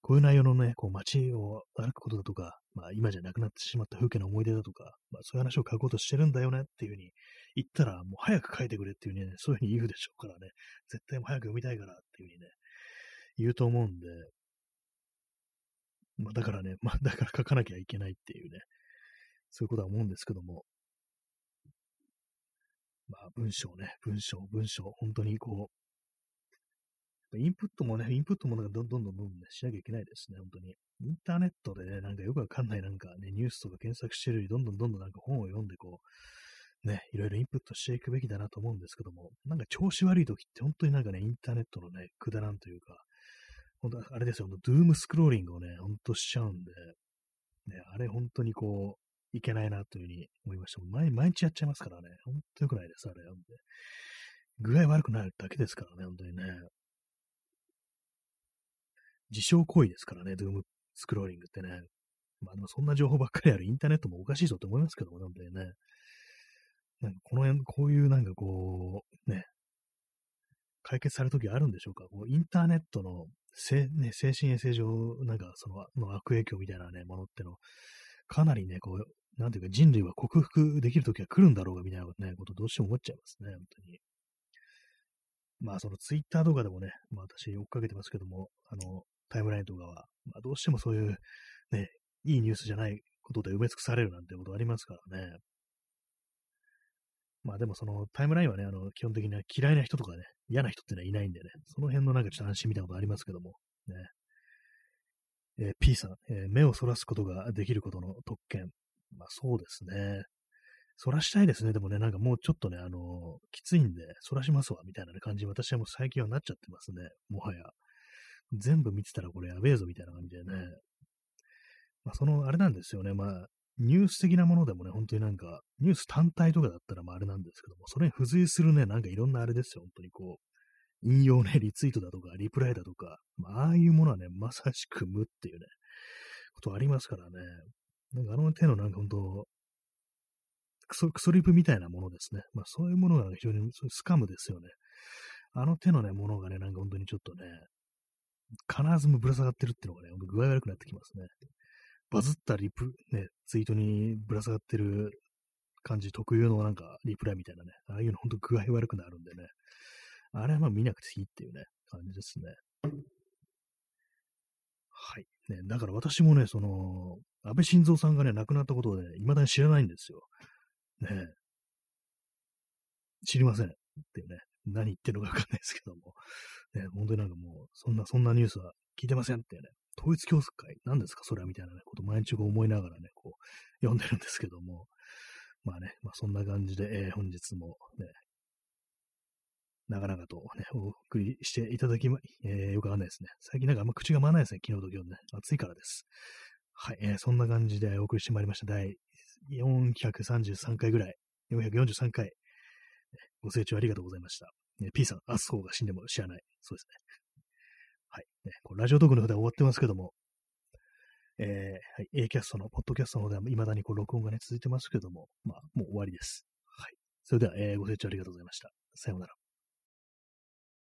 こういう内容のね、こう街を歩くことだとか、まあ今じゃなくなってしまった風景の思い出だとか、まあそういう話を書こうとしてるんだよねっていうふうに言ったら、もう早く書いてくれっていうね、そういうふうに言うでしょうからね、絶対も早く読みたいからっていうふうにね、言うと思うんで、まあ、だからね、まあ、だから書かなきゃいけないっていうね、そういうことは思うんですけども、まあ、文章ね、文章、文章、本当にこう、インプットもね、インプットもなんかどんどんどんどんね、しなきゃいけないですね、本当に。インターネットでね、なんかよくわかんないなんかね、ニュースとか検索してるより、どんどんどんどんなんか本を読んでこう、ね、いろいろインプットしていくべきだなと思うんですけども、なんか調子悪い時って本当になんかね、インターネットのね、くだらんというか、本当あれですよ、ドゥームスクローリングをね、ほんとしちゃうんで、ね、あれ本当にこう、いけないなというふうに思いました。毎毎日やっちゃいますからね、ほんと良くないです、あれ。んで具合悪くなるだけですからね、本当にね。自傷行為ですからね、ドゥームスクローリングってね。まあでもそんな情報ばっかりあるインターネットもおかしいぞって思いますけどもね、本当にね。なんかこの辺、こういうなんかこう、ね、解決されるときあるんでしょうか？こうインターネットのせ、ね、精神衛生上、なんかそのの悪影響みたいなね、ものっての、かなりね、こう、なんていうか人類は克服できるときは来るんだろうが、みたいなね、ことどうしても思っちゃいますね、本当に。まあ、そのツイッターとかでもね、まあ私追っかけてますけども、あの、タイムラインとかは、まあどうしてもそういう、ね、いいニュースじゃないことで埋め尽くされるなんてことありますからね。まあでもそのタイムラインはね、あの、基本的には嫌いな人とかね、嫌な人ってのはいないんでね、その辺のなんかちょっと安心みたいなことありますけども、ね。えー、P さん、えー、目をそらすことができることの特権。まあそうですね。そらしたいですね。でもね、なんかもうちょっとね、あのー、きついんで、そらしますわ、みたいな感じ私はもう最近はなっちゃってますね。もはや。全部見てたらこれやべえぞ、みたいな感じでね。まあその、あれなんですよね。まあ、ニュース的なものでもね、本当になんか、ニュース単体とかだったらまああれなんですけども、それに付随するね、なんかいろんなあれですよ、本当にこう、引用ね、リツイートだとか、リプライだとか、まあ、ああいうものはね、まさしく無っていうね、ことありますからね。なんかあの手のなんか本当、クソ、クソリプみたいなものですね。まあそういうものが、非常にスカムですよね。あの手のね、ものがね、なんか本当にちょっとね、必ずぶら下がってるっていうのがね、具合悪くなってきますね。バズったリプ、ね、ツイートにぶら下がってる感じ特有のなんかリプライみたいなね、ああいうのほんと具合悪くなるんでね、あれはまあ見なくていいっていうね、感じですね。はい。ね、だから私もね、その、安倍晋三さんがね、亡くなったことをね、未だに知らないんですよ。ね知りません。っていうね、何言ってるのかわかんないですけども。ね、本当になんかもう、そんな、そんなニュースは聞いてませんってね、統一教会、何ですか？それはみたいなね、こと毎日思いながらね、こう、読んでるんですけども、まあね、まあそんな感じで、えー、本日もね、長々とね、お送りしていただきま、えー、よくわかんないですね。最近なんかあんま口が回らないですね、昨日と今日ね。暑いからです。はい、えー、そんな感じでお送りしてまいりました。第433回ぐらい、443回、ご清聴ありがとうございました。ね、P さん、アスコーが死んでも知らない。そうですね。はい。ね、こラジオトークの方で終わってますけども、えー、はい、A キャストの、ポッドキャストの方では未だにこう録音がね、続いてますけども、まあ、もう終わりです。はい。それでは、えー、ご清聴ありがとうございました。さようなら。